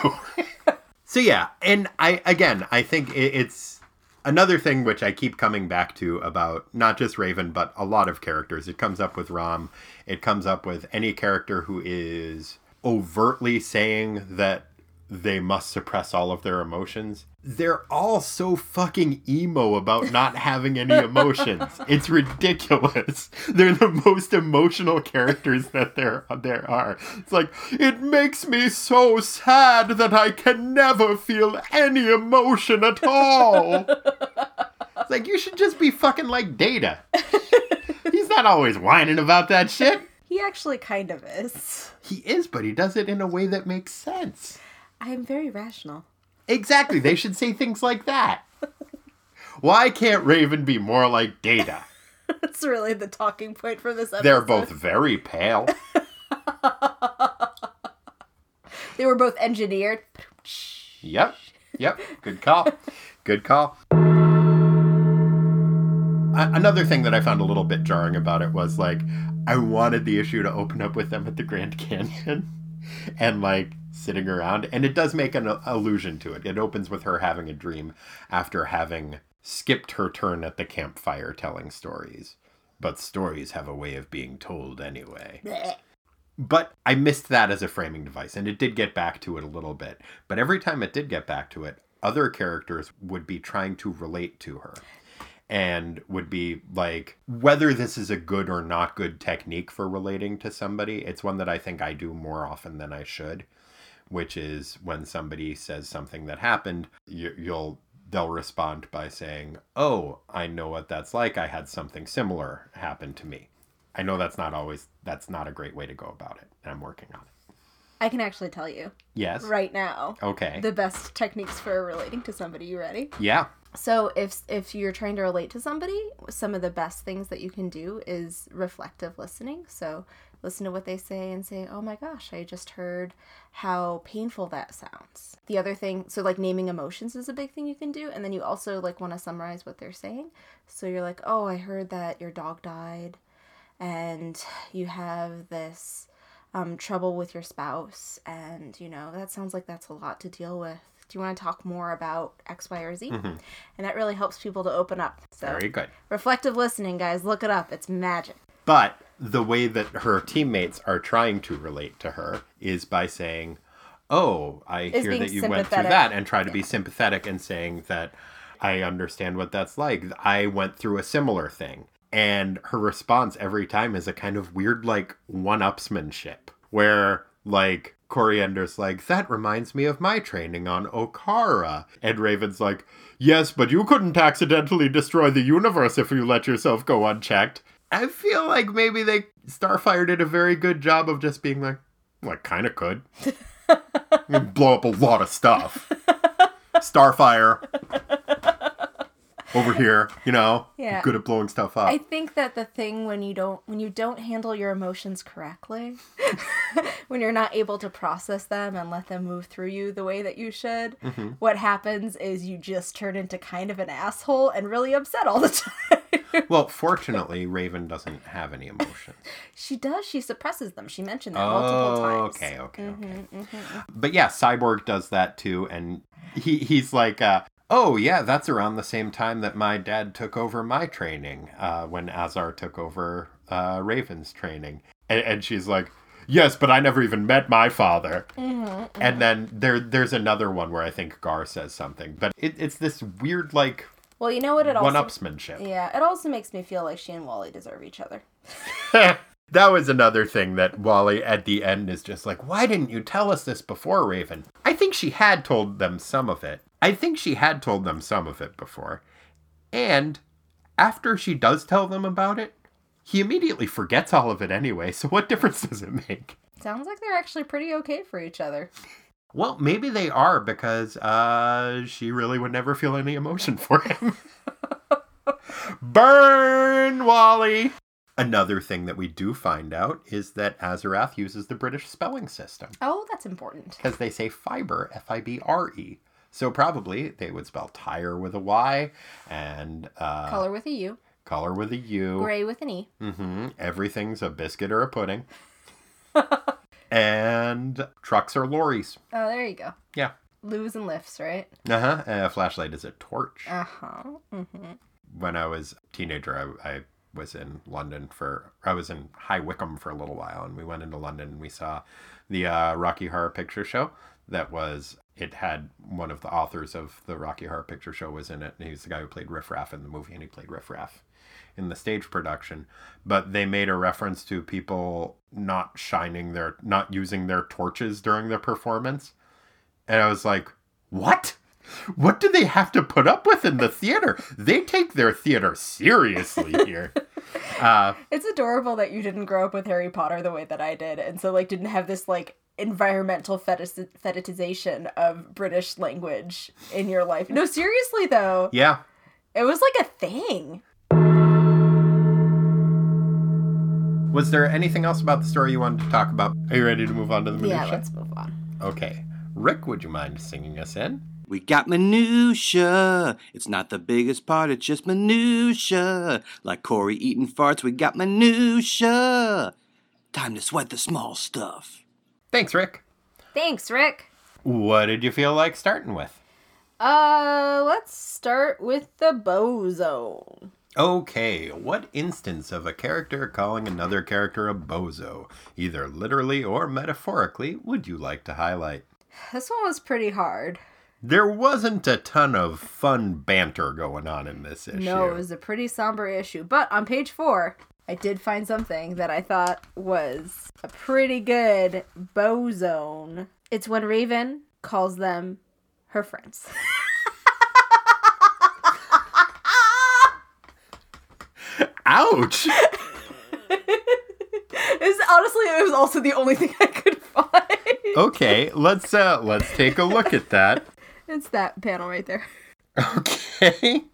so yeah, and I again I think it, it's another thing which I keep coming back to about not just Raven, but a lot of characters. It comes up with Rom. It comes up with any character who is overtly saying that they must suppress all of their emotions. They're all so fucking emo about not having any emotions. It's ridiculous. They're the most emotional characters that there there are. It's like it makes me so sad that I can never feel any emotion at all. It's like you should just be fucking like Data. He's not always whining about that shit. He actually kind of is. He is, but he does it in a way that makes sense. I am very rational. Exactly. They should say things like that. Why can't Raven be more like Data? That's really the talking point for this episode. They're both very pale. They were both engineered. Yep. Yep. Good call. Good call. Another thing that I found a little bit jarring about it was like, I wanted the issue to open up with them at the Grand Canyon and like sitting around. And it does make an allusion to it. It opens with her having a dream after having skipped her turn at the campfire telling stories. But stories have a way of being told anyway. But I missed that as a framing device, and it did get back to it a little bit. But every time it did get back to it, other characters would be trying to relate to her. And would be like whether this is a good or not good technique for relating to somebody. It's one that I think I do more often than I should, which is when somebody says something that happened, you, you'll they'll respond by saying, "Oh, I know what that's like. I had something similar happen to me." I know that's not always that's not a great way to go about it, and I'm working on it. I can actually tell you Yes. right now Okay. the best techniques for relating to somebody. You ready? yeah. So if if you're trying to relate to somebody, some of the best things that you can do is reflective listening. So listen to what they say and say, "Oh my gosh, I just heard how painful that sounds." The other thing, so like naming emotions is a big thing you can do, and then you also like want to summarize what they're saying. So you're like, "Oh, I heard that your dog died and you have this um, trouble with your spouse and you know that sounds like that's a lot to deal with do you want to talk more about x y or z? Mm-hmm. And that really helps people to open up. So Very good. reflective listening guys. Look it up. It's magic. But the way that her teammates are trying to relate to her is by saying, Oh, I hear that you went through that, and try to be sympathetic and saying that I understand what that's like. I went through a similar thing. And her response every time is a kind of weird, like, one upsmanship, where, like, Koriand'r's like, that reminds me of my training on Okaara. And Raven's like, yes, but you couldn't accidentally destroy the universe if you let yourself go unchecked. I feel like maybe they Starfire did a very good job of just being like, well, I kind of could. Blow up a lot of stuff. Starfire over here, you know, Yeah. good at blowing stuff up. i think that the thing when you don't when you don't handle your emotions correctly when you're not able to process them and let them move through you the way that you should Mm-hmm. what happens is you just turn into kind of an asshole and really upset all the time well, fortunately, Raven doesn't have any emotions. She does. She suppresses them. She mentioned that multiple times. okay, okay, Mm-hmm, okay. But yeah, Cyborg does that too, and he he's like, uh, oh yeah, that's around the same time that my dad took over my training uh, when Azar took over uh, Raven's training, and, and she's like. Yes, but I never even met my father. Mm-hmm, And then there, there's another one where I think Gar says something, but it, it's this weird like Well, you know what? It also one-upsmanship. yeah, it also makes me feel like she and Wally deserve each other. that was another thing that Wally at the end is just like, why didn't you tell us this before, Raven? I think she had told them some of it. I think she had told them some of it before. And after she does tell them about it, he immediately forgets all of it anyway, so what difference does it make? Sounds like they're actually pretty okay for each other. Well, maybe they are because uh, she really would never feel any emotion for him. Burn, Wally! Another thing that we do find out is that Azarath uses the British spelling system Oh, that's important. because they say fiber, F I B R E. So probably they would spell tire with a Y and uh, Color with a U, color with a U. gray with an E. Mm-hmm. Everything's a biscuit or a pudding. and trucks are lorries. Oh, there you go. Yeah. Loos and lifts, right? Uh-huh. A flashlight is a torch. Uh huh. Mm-hmm. When I was a teenager, I, I was in London for, I was in High Wycombe for a little while, and we went into London and we saw the uh, Rocky Horror Picture Show. That was, it had one of the authors of the Rocky Horror Picture Show was in it, and he's the guy who played Riff Raff in the movie, and he played Riff Raff in the stage production. But they made a reference to people not shining their, not using their torches during the performance. And I was like, what? What do they have to put up with in the theater? They take their theater seriously here. Uh, It's adorable that you didn't grow up with Harry Potter the way that I did, and so like didn't have this like environmental fetish- fetishization of British language in your life. No, seriously though, yeah. it was like a thing. Was there anything else about the story you wanted to talk about? Are you ready to move on to the minutia? Yeah, let's move on. Okay. Rick, would you mind singing us in? We got minutia. It's not the biggest part, it's just minutia. Like Corey eating farts, we got minutia. Time to sweat the small stuff. Thanks, Rick. Thanks, Rick. What did you feel like starting with? Uh, let's start with the bozo. Okay, what instance of a character calling another character a bozo, either literally or metaphorically, would you like to highlight? This one was pretty hard. There wasn't a ton of fun banter going on in this issue. No, it was a pretty somber issue. But on page four, I did find something that I thought was a pretty good bozone. It's when Raven calls them her friends. Ouch! It's honestly, it was also the only thing I could find. okay, let's uh let's take a look at that. It's that panel right there. Okay.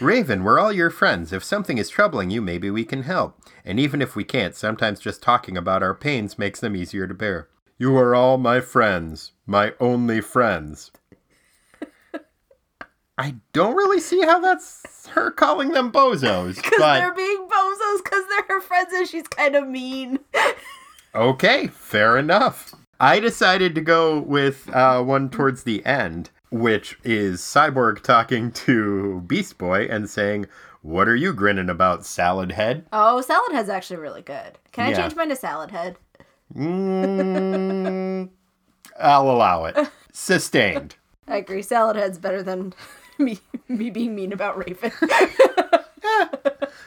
Raven, we're all your friends. If something is troubling you, maybe we can help. And even if we can't, sometimes just talking about our pains makes them easier to bear. You are all my friends, my only friends. I don't really see how that's her calling them bozos, Because but they're being bozos because they're her friends and she's kind of mean. Okay, fair enough. I decided to go with uh, one towards the end, which is Cyborg talking to Beast Boy and saying, What are you grinning about, salad head? Oh, Salad Head's actually really good. Can I Yeah. change mine to Salad Head? Mm, I'll allow it. Sustained. I agree. Salad Head's better than me, me being mean about Raven.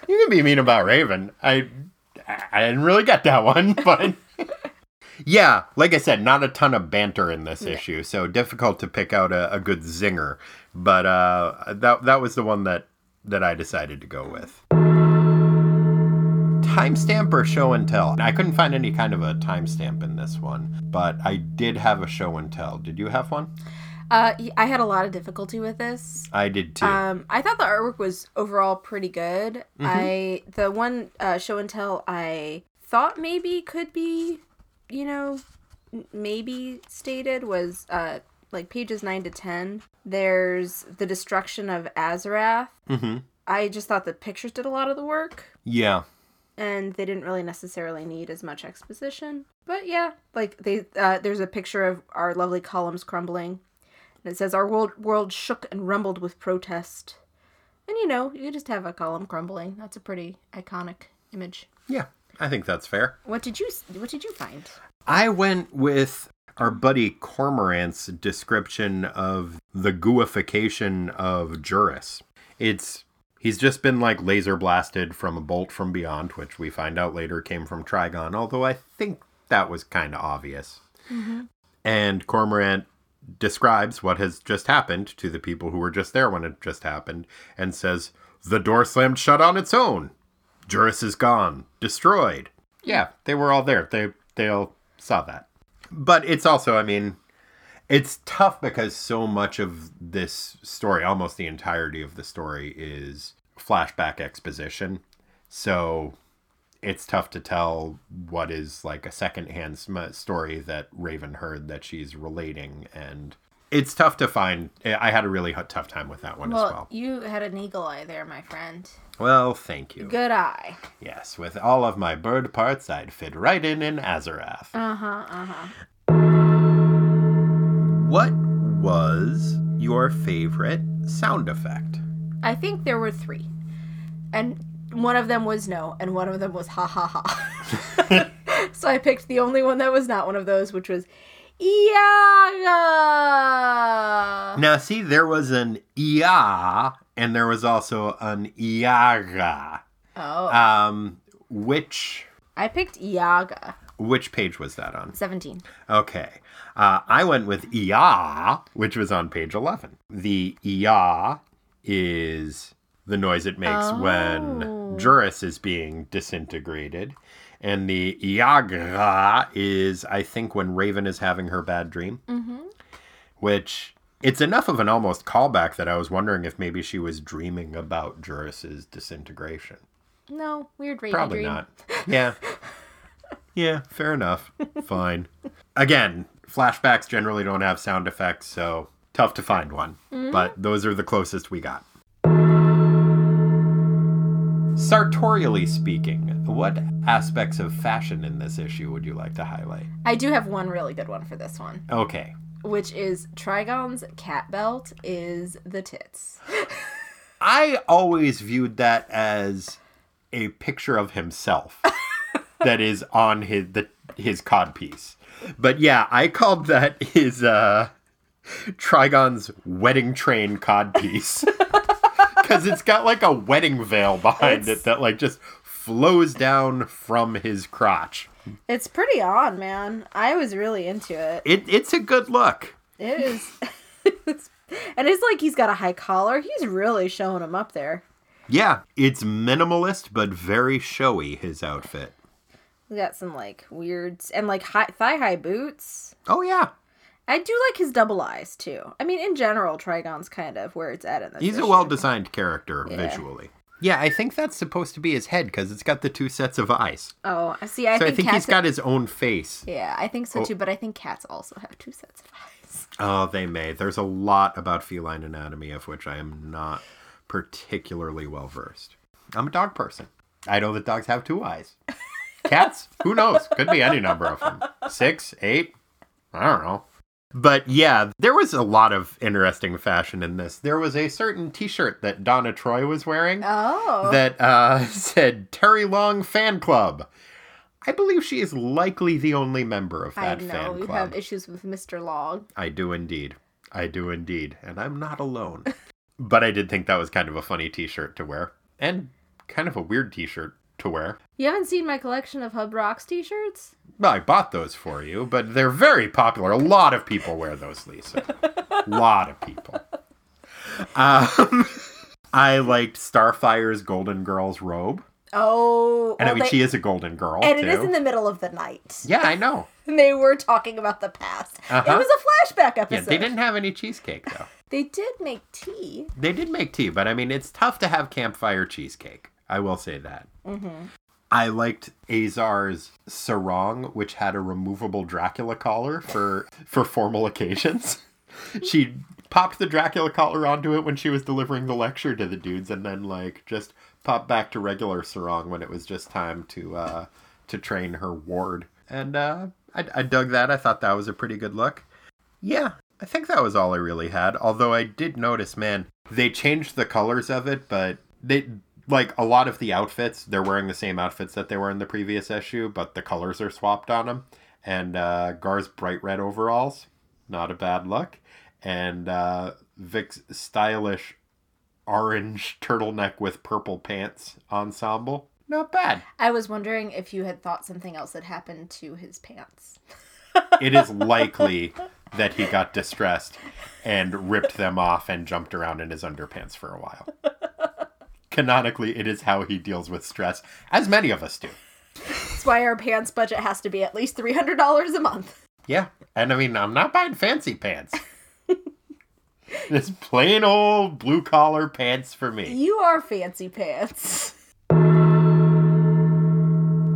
You can be mean about Raven. I I didn't really get that one, but yeah, like I said, not a ton of banter in this issue, so difficult to pick out a, a good zinger. But uh, that that was the one that that I decided to go with. Timestamp or show and tell? I couldn't find any kind of a timestamp in this one, but I did have a show and tell. Did you have one? uh, I had a lot of difficulty with this. I did too. Um, I thought the artwork was overall pretty good. I the one uh, show and tell I thought maybe could be, you know, maybe stated was uh like pages nine to ten. There's the destruction of Azarath. mm-hmm. I just thought the pictures did a lot of the work. Yeah. and they didn't really necessarily need as much exposition. But yeah, like they uh, there's a picture of our lovely columns crumbling, and it says our world world shook and rumbled with protest. And you know, you just have a column crumbling. That's a pretty iconic image. Yeah. I think that's fair. What did you What did you find? I went with our buddy Cormorant's description of the gooification of Juris. It's he's just been like laser blasted from a bolt from beyond, which we find out later came from Trigon, although I think that was kind of obvious. Mm-hmm. And Cormorant describes what has just happened to the people who were just there when it just happened and says, The door slammed shut on its own. Juris is gone, destroyed. Yeah, they were all there. They they all saw that. But it's also, I mean, it's tough because so much of this story, almost the entirety of the story, is flashback exposition. So it's tough to tell what is like a secondhand story that Raven heard that she's relating, and it's tough to find. I had a really tough time with that one Well, as well. you had an eagle eye there, my friend. Well, thank you. Good eye. Yes, with all of my bird parts, I'd fit right in in Azarath. Uh huh. Uh huh. What was your favorite sound effect? I think there were three, and one of them was no, and one of them was ha ha ha. so I picked the only one that was not one of those, which was Iaga. Now, see, there was an ia, and there was also an iaga. Oh, Um, which I picked Iaga. which page was that on? Seventeen. Okay, uh, I went with ia, which was on page eleven. The ia is the noise it makes Oh. when Juris is being disintegrated. And the Iagra is, I think, when Raven is having her bad dream. Mm-hmm. Which it's enough of an almost callback that I was wondering if maybe she was dreaming about Juris's disintegration. No, weird Raven Probably dream. not. Yeah. yeah, fair enough. Fine. Again, flashbacks generally don't have sound effects, so tough to find one. But those are the closest we got. Sartorially speaking, what aspects of fashion in this issue would you like to highlight? I do have one really good one for this one, Okay. which is Trigon's cat belt is the tits. I always viewed that as a picture of himself that is on his the, his codpiece. But yeah, I called that his uh Trigon's wedding train codpiece. Because it's got like a wedding veil behind It's- it that like just flows down from his crotch. It's pretty on, man. I was really into it. It, it's a good look. It is. and it's like he's got a high collar. He's really showing him up there. Yeah, it's minimalist but very showy, his outfit. We got some like weird and like high, thigh high boots. Oh, yeah. I do like his double eyes too. I mean, in general, Trigon's kind of where it's at in this. He's a well designed character Yeah. visually. Yeah, I think that's supposed to be his head because it's got the two sets of eyes. Oh, I see. I so think, I think cats. he's got his own face. Yeah, I think so Oh. too. But I think cats also have two sets of eyes. Oh, they may. There's a lot about feline anatomy of which I am not particularly well versed. I'm a dog person. I know that dogs have two eyes. Cats? Who knows? Could be any number of them. Six, eight? I don't know. But yeah, there was a lot of interesting fashion in this. There was a certain t shirt that Donna Troy was wearing Oh, that uh, said Terry Long Fan Club. I believe she is likely the only member of I that know fan you club. have issues with Mr. Long. I do indeed. I do indeed. And I'm not alone. but I did think that was kind of a funny t shirt to wear. And kind of a weird t shirt to wear. You haven't seen my collection of Hub Rocks t-shirts? Well, I bought those for you, but they're very popular. A lot of people wear those, Lisa. A lot of people. Um, I liked Starfire's Golden Girl's robe. Oh, And I mean, they- she is a golden girl, and too. it is in the middle of the night. Yeah, I know. And they were talking about the past. Uh-huh. It was a flashback Yeah, episode. they didn't have any cheesecake, though. They did make tea. They did make tea, but I mean, it's tough to have campfire cheesecake. I will say that. I liked Azar's sarong, which had a removable Dracula collar for for formal occasions. she popped the Dracula collar onto it when she was delivering the lecture to the dudes, and then like just popped back to regular sarong when it was just time to uh, to train her ward. And uh, I, I dug that. I thought that was a pretty good look. Yeah, I think that was all I really had. Although I did notice, man, they changed the colors of it, but they like a lot of the outfits. They're wearing the same outfits that they were in the previous issue, but the colors are swapped on them. And uh, Gar's bright red overalls, not a bad look, and uh, Vic's stylish orange turtleneck with purple pants ensemble, not bad. I was wondering if you had thought something else had happened to his pants. it is likely that he got distressed and ripped them off and jumped around in his underpants for a while. Canonically, it is how he deals with stress, as many of us do. That's why our pants budget has to be at least $300 a month. Yeah, and I mean, I'm not buying fancy pants. Just plain old blue collar pants for me. You are fancy pants.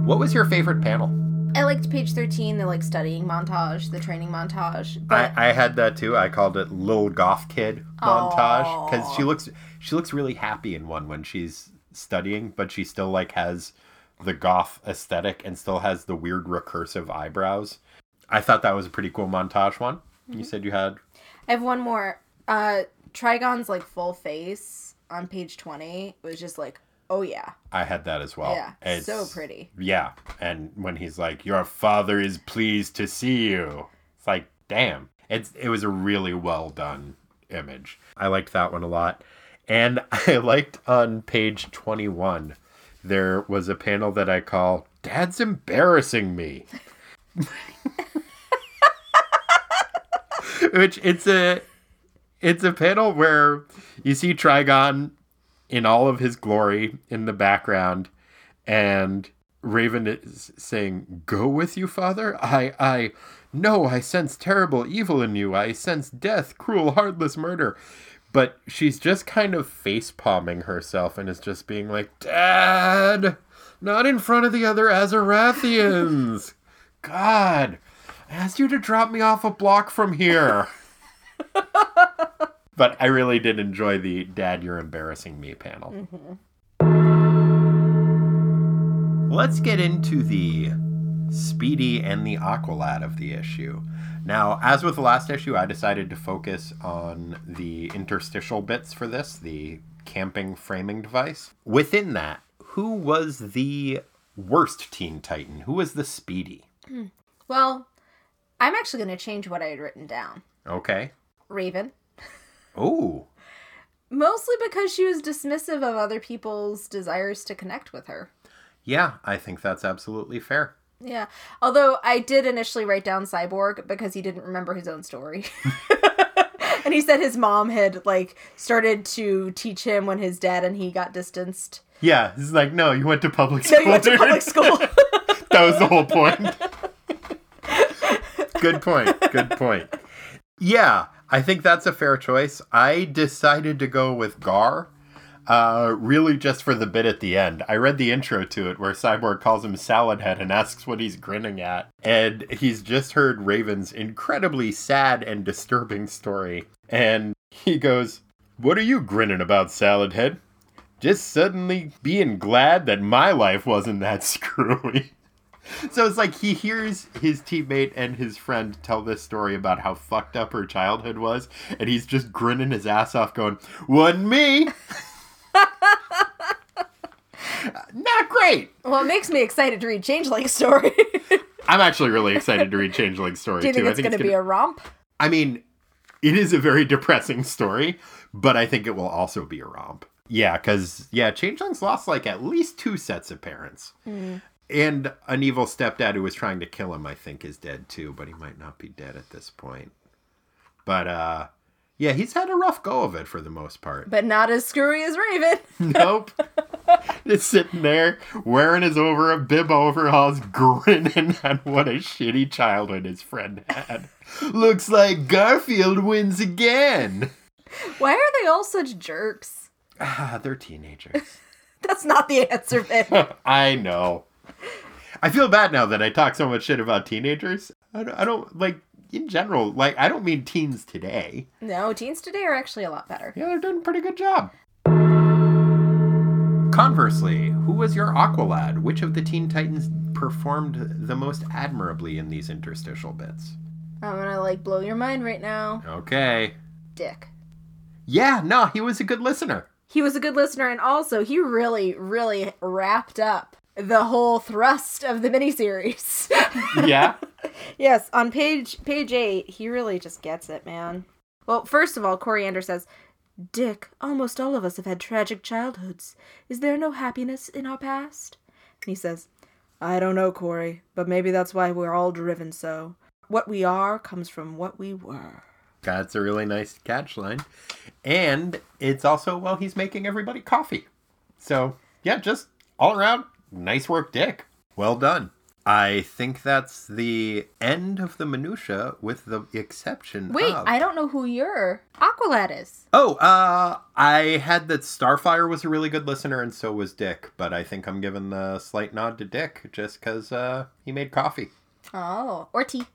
What was your favorite panel? I liked page 13, the like studying montage, the training montage. I, But I had that too. I called it "Little Goth Kid" montage because she looks she looks really happy in one when she's studying, but she still like has the goth aesthetic and still has the weird recursive eyebrows. I thought that was a pretty cool montage one. You said you had I have one more. Uh Trigon's like full face on page 20 was just like, oh yeah. I had that as well. yeah. It's, So pretty. Yeah, and when he's like, "Your father is pleased to see you," it's like, damn, it's it was a really well done image. I liked that one a lot, and I liked on page twenty one, there was a panel that I call "Dad's embarrassing me," which it's a it's a panel where you see Trigon in all of his glory in the background and Raven is saying, "Go with you, father? I I no, I sense terrible evil in you. I sense death, cruel, heartless murder." But she's just kind of face palming herself and is just being like, "Dad, not in front of the other Azarathians. God, I asked you to drop me off a block from here." but I really did enjoy the "Dad, you're embarrassing me" panel. Mm-hmm. Let's get into the Speedy and the Aqualad of the issue. Now, as with the last issue, I decided to focus on the interstitial bits for this, the camping framing device. Within that, who was the worst Teen Titan? Who was the Speedy? Hmm. Well, I'm actually going to change what I had written down. Okay. Raven. Oh, Mostly because she was dismissive of other people's desires to connect with her. yeah, I think that's absolutely fair. Yeah. Although I did initially write down Cyborg because he didn't remember his own story. and he said his mom had like started to teach him when his dad and he got distanced. Yeah, it's like no, you went to public school. he went to public school. that was the whole point. Good point. Good point. Yeah, I think that's a fair choice. I decided to go with Gar. Uh, really just for the bit at the end. I read the intro to it where Cyborg calls him Salad Head and asks what he's grinning at. And he's just heard Raven's incredibly sad and disturbing story. And he goes, What are you grinning about, Salad Head? Just suddenly being glad that my life wasn't that screwy. So it's like he hears his teammate and his friend tell this story about how fucked up her childhood was, and he's just grinning his ass off, going, Wasn't me. Not great. well, it makes me excited to read Changeling's story. I'm actually really excited to read Changeling's story Do you too. think I it's think going to be a romp? I mean, it is a very depressing story, but I think it will also be a romp. Yeah, because, yeah, Changeling's lost like at least two sets of parents. And an evil stepdad who was trying to kill him, I think, is dead too, but he might not be dead at this point. But, uh, yeah, he's had a rough go of it for the most part. But not as screwy as Raven. Nope. Just sitting there wearing his over a bib overalls, grinning at what a shitty childhood his friend had. Looks like Garfield wins again. Why are they all such jerks? Ah, they're teenagers. That's not the answer, Ben. I know. I feel bad now that I talk so much shit about teenagers. I don't, I don't like in general. Like I don't mean teens today. no, teens today are actually a lot better. Yeah, they're doing a pretty good job. Conversely, who was your Aqualad? Which of the Teen Titans performed the most admirably in these interstitial bits? I'm gonna like blow your mind right now. Okay. Dick. Yeah, no, he was a good listener. He was a good listener, and also he really, really wrapped up the whole thrust of the miniseries. Yeah. Yes, on page page eight, he really just gets it, man. Well, first of all, Koriand'r says, "Dick, almost all of us have had tragic childhoods. Is there no happiness in our past?" And he says, "I don't know, Kory, but maybe that's why we're all driven so. What we are comes from what we were." That's a really nice catch line. And it's also while he's making everybody coffee. So, yeah, just all around, nice work, Dick. Well done. I think that's the end of the minutia with the exception Wait, of... I don't know who your Aqualad is. Oh, uh, I had that Starfire was a really good listener, and so was Dick. But I think I'm giving the slight nod to Dick just because uh, he made coffee. Oh, or tea.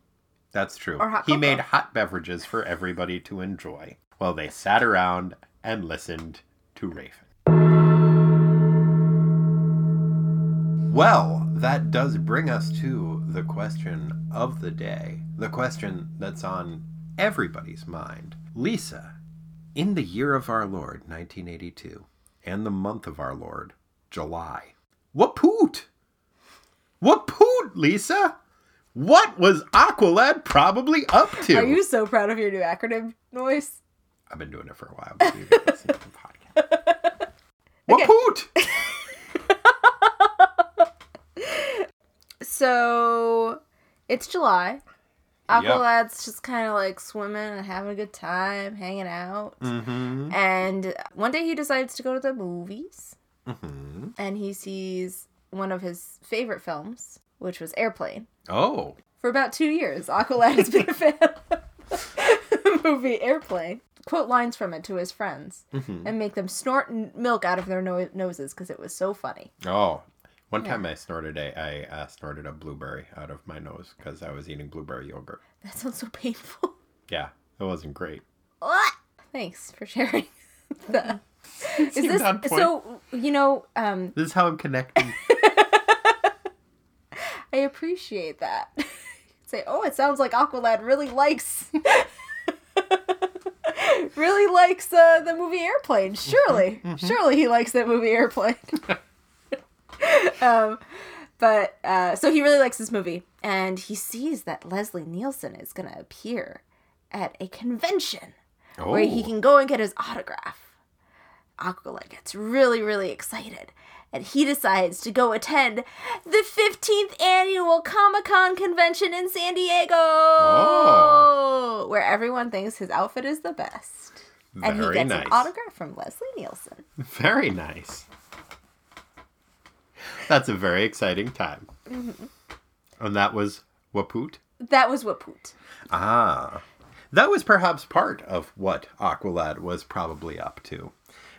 That's true. Or hot he cocoa. made hot beverages for everybody to enjoy while they sat around and listened to Raven. Well, that does bring us to the question of the day. The question that's on everybody's mind. Lisa, in the year of our Lord, 1982, and the month of our Lord, July, what poot? What poot, Lisa? What was Aqualad probably up to? Are you so proud of your new acronym noise? I've been doing it for a while. But you've been to the podcast. What Okay. poot? So it's July. Aqualad's just kind of like swimming and having a good time, hanging out. Mm-hmm. And one day he decides to go to the movies Mm-hmm. and he sees one of his favorite films, which was Airplane. Oh. For about two years, Aqualad has been a fan of the movie Airplane. Quote lines from it to his friends Mhm. and make them snort milk out of their no- noses because it was so funny. Oh. One Yeah. time I snorted a I uh, snorted a blueberry out of my nose because I was eating blueberry yogurt. That sounds so painful. Yeah, it wasn't great. What? Thanks for sharing. that. Is this so? You know, um, This is how I'm connecting. I appreciate that. Say, oh, it sounds like Aqualad really likes, really likes uh, the movie Airplane. Surely, surely he likes that movie Airplane. um, but uh, so he really likes this movie, and he sees that Leslie Nielsen is gonna appear at a convention where he Oh. can go and get his autograph. Aqualad gets really, really excited. And he decides to go attend the 15th annual Comic Con convention in San Diego, Oh. where everyone thinks his outfit is the best. and he gets nice. an autograph from Leslie Nielsen. Very nice. That's a very exciting time. And that was Waput? That was Waput. Ah. That was perhaps part of what Aqualad was probably up to.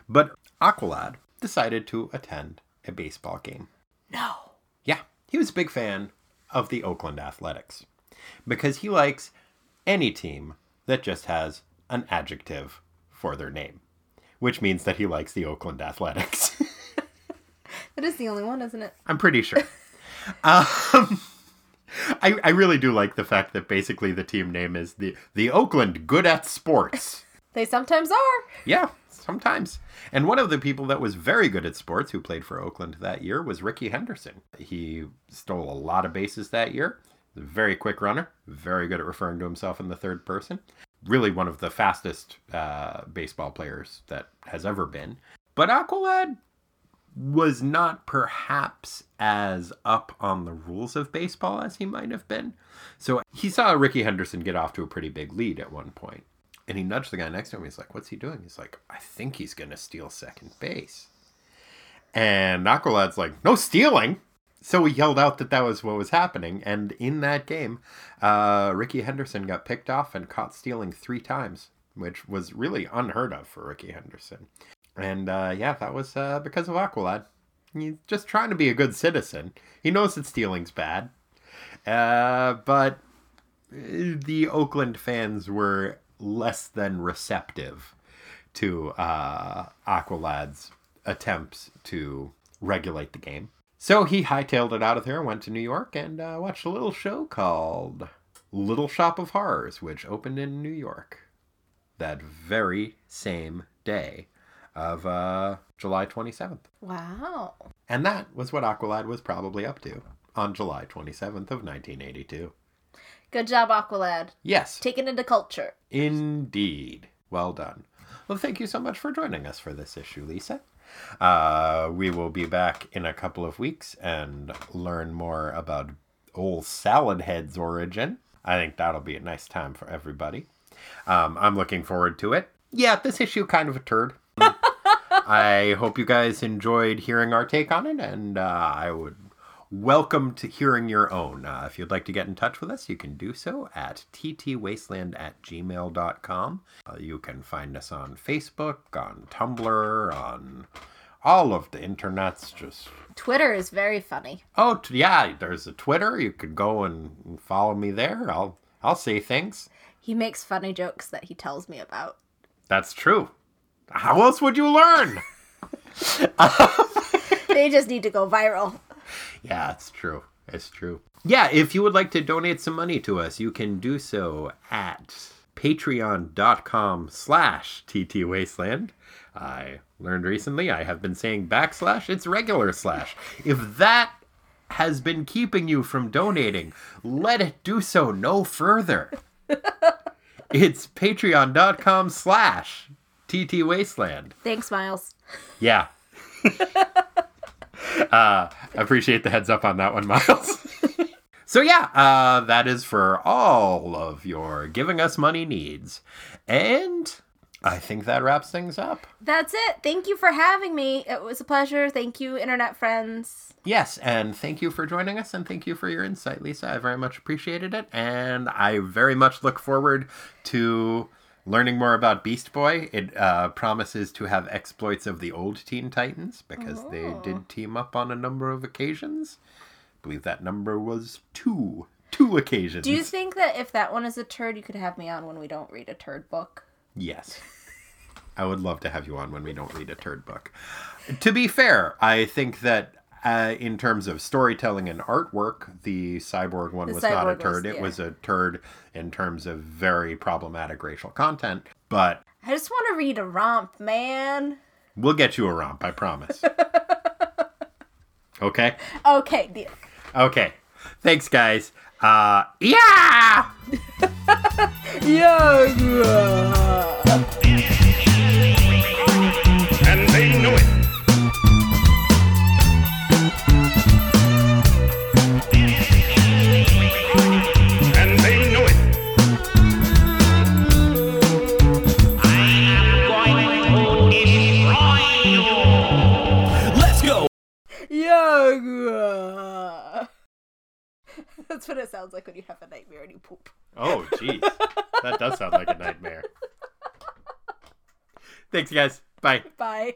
But Aqualad decided to attend a baseball game. No. Yeah, he was a big fan of the Oakland Athletics because he likes any team that just has an adjective for their name, which means that he likes the Oakland Athletics. That is the only one, isn't it? I'm pretty sure. um, I, I really do like the fact that basically the team name is the, the Oakland Good at Sports. They sometimes are. Yeah, sometimes. And one of the people that was very good at sports who played for Oakland that year was Rickey Henderson. He stole a lot of bases that year. Very quick runner, very good at referring to himself in the third person. Really one of the fastest uh, baseball players that has ever been. But Aqualad was not perhaps as up on the rules of baseball as he might have been. So he saw Rickey Henderson get off to a pretty big lead at one point. And he nudged the guy next to him. He's like, What's he doing? He's like, I think he's going to steal second base. And Aqualad's like, No stealing. So he yelled out that that was what was happening. And in that game, uh, Rickey Henderson got picked off and caught stealing three times, which was really unheard of for Ricky Henderson. And uh, yeah, that was uh, because of Aqualad. He's just trying to be a good citizen. He knows that stealing's bad. Uh, but the Oakland fans were less than receptive to uh, Aqualad's attempts to regulate the game. So he hightailed it out of there went to New York and uh, watched a little show called Little Shop of Horrors, which opened in New York that very same day of uh, July 27th. Wow. And that was what Aqualad was probably up to on July 27th of 1982. Good job, Aqualad. Yes, Taken into culture. indeed. Well done. Well, thank you so much for joining us for this issue, Lisa. Uh, we will be back in a couple of weeks and learn more about old Salad Head's origin. I think that'll be a nice time for everybody. Um, I'm looking forward to it. Yeah, this issue kind of a turd. I hope you guys enjoyed hearing our take on it, and uh, I would welcome to hearing your own. Uh, if you'd like to get in touch with us, you can do so at ttwasteland at gmail.com. Uh, you can find us on Facebook, on Tumblr, on all of the internets. Just Twitter is very funny. oh t- yeah, there's a Twitter. You could go and follow me there. I'll I'll say things. He makes funny jokes that he tells me about. That's true. How else would you learn? They just need to go viral. Yeah, it's true. It's true. Yeah, if you would like to donate some money to us, you can do so at patreon.com slash ttwasteland. I learned recently I have been saying backslash, it's regular slash. If that has been keeping you from donating, let it do so no further. it's patreon.com slash ttwasteland. Thanks, Miles. Yeah. uh, appreciate the heads up on that one, Miles. so yeah, uh, that is for all of your giving us money needs, and I think that wraps things up. That's it. Thank you for having me. It was a pleasure. Thank you, internet friends. Yes, and thank you for joining us, and thank you for your insight, Lisa. I very much appreciated it, and I very much look forward to learning more about Beast Boy. It uh, promises to have exploits of the old Teen Titans because they did team up on a number of occasions. I believe that number was two. Two occasions. Do you think that if that one is a turd, you could have me on when we don't read a turd book? Yes. I would love to have you on when we don't read a turd book. To be fair, I think that uh, in terms of storytelling and artwork, the cyborg one The was not a Cyborg was- turd. it was a turd in terms of very problematic racial content. But I just want to read a romp, man. we'll get you a romp, I promise. okay? Okay, deal. Okay. Thanks, guys. Uh, yeah! Yeah. Yoga. That's what it sounds like when you have a nightmare and you poop. Oh, jeez. that does sound like a nightmare. Thanks, guys. Bye. Bye.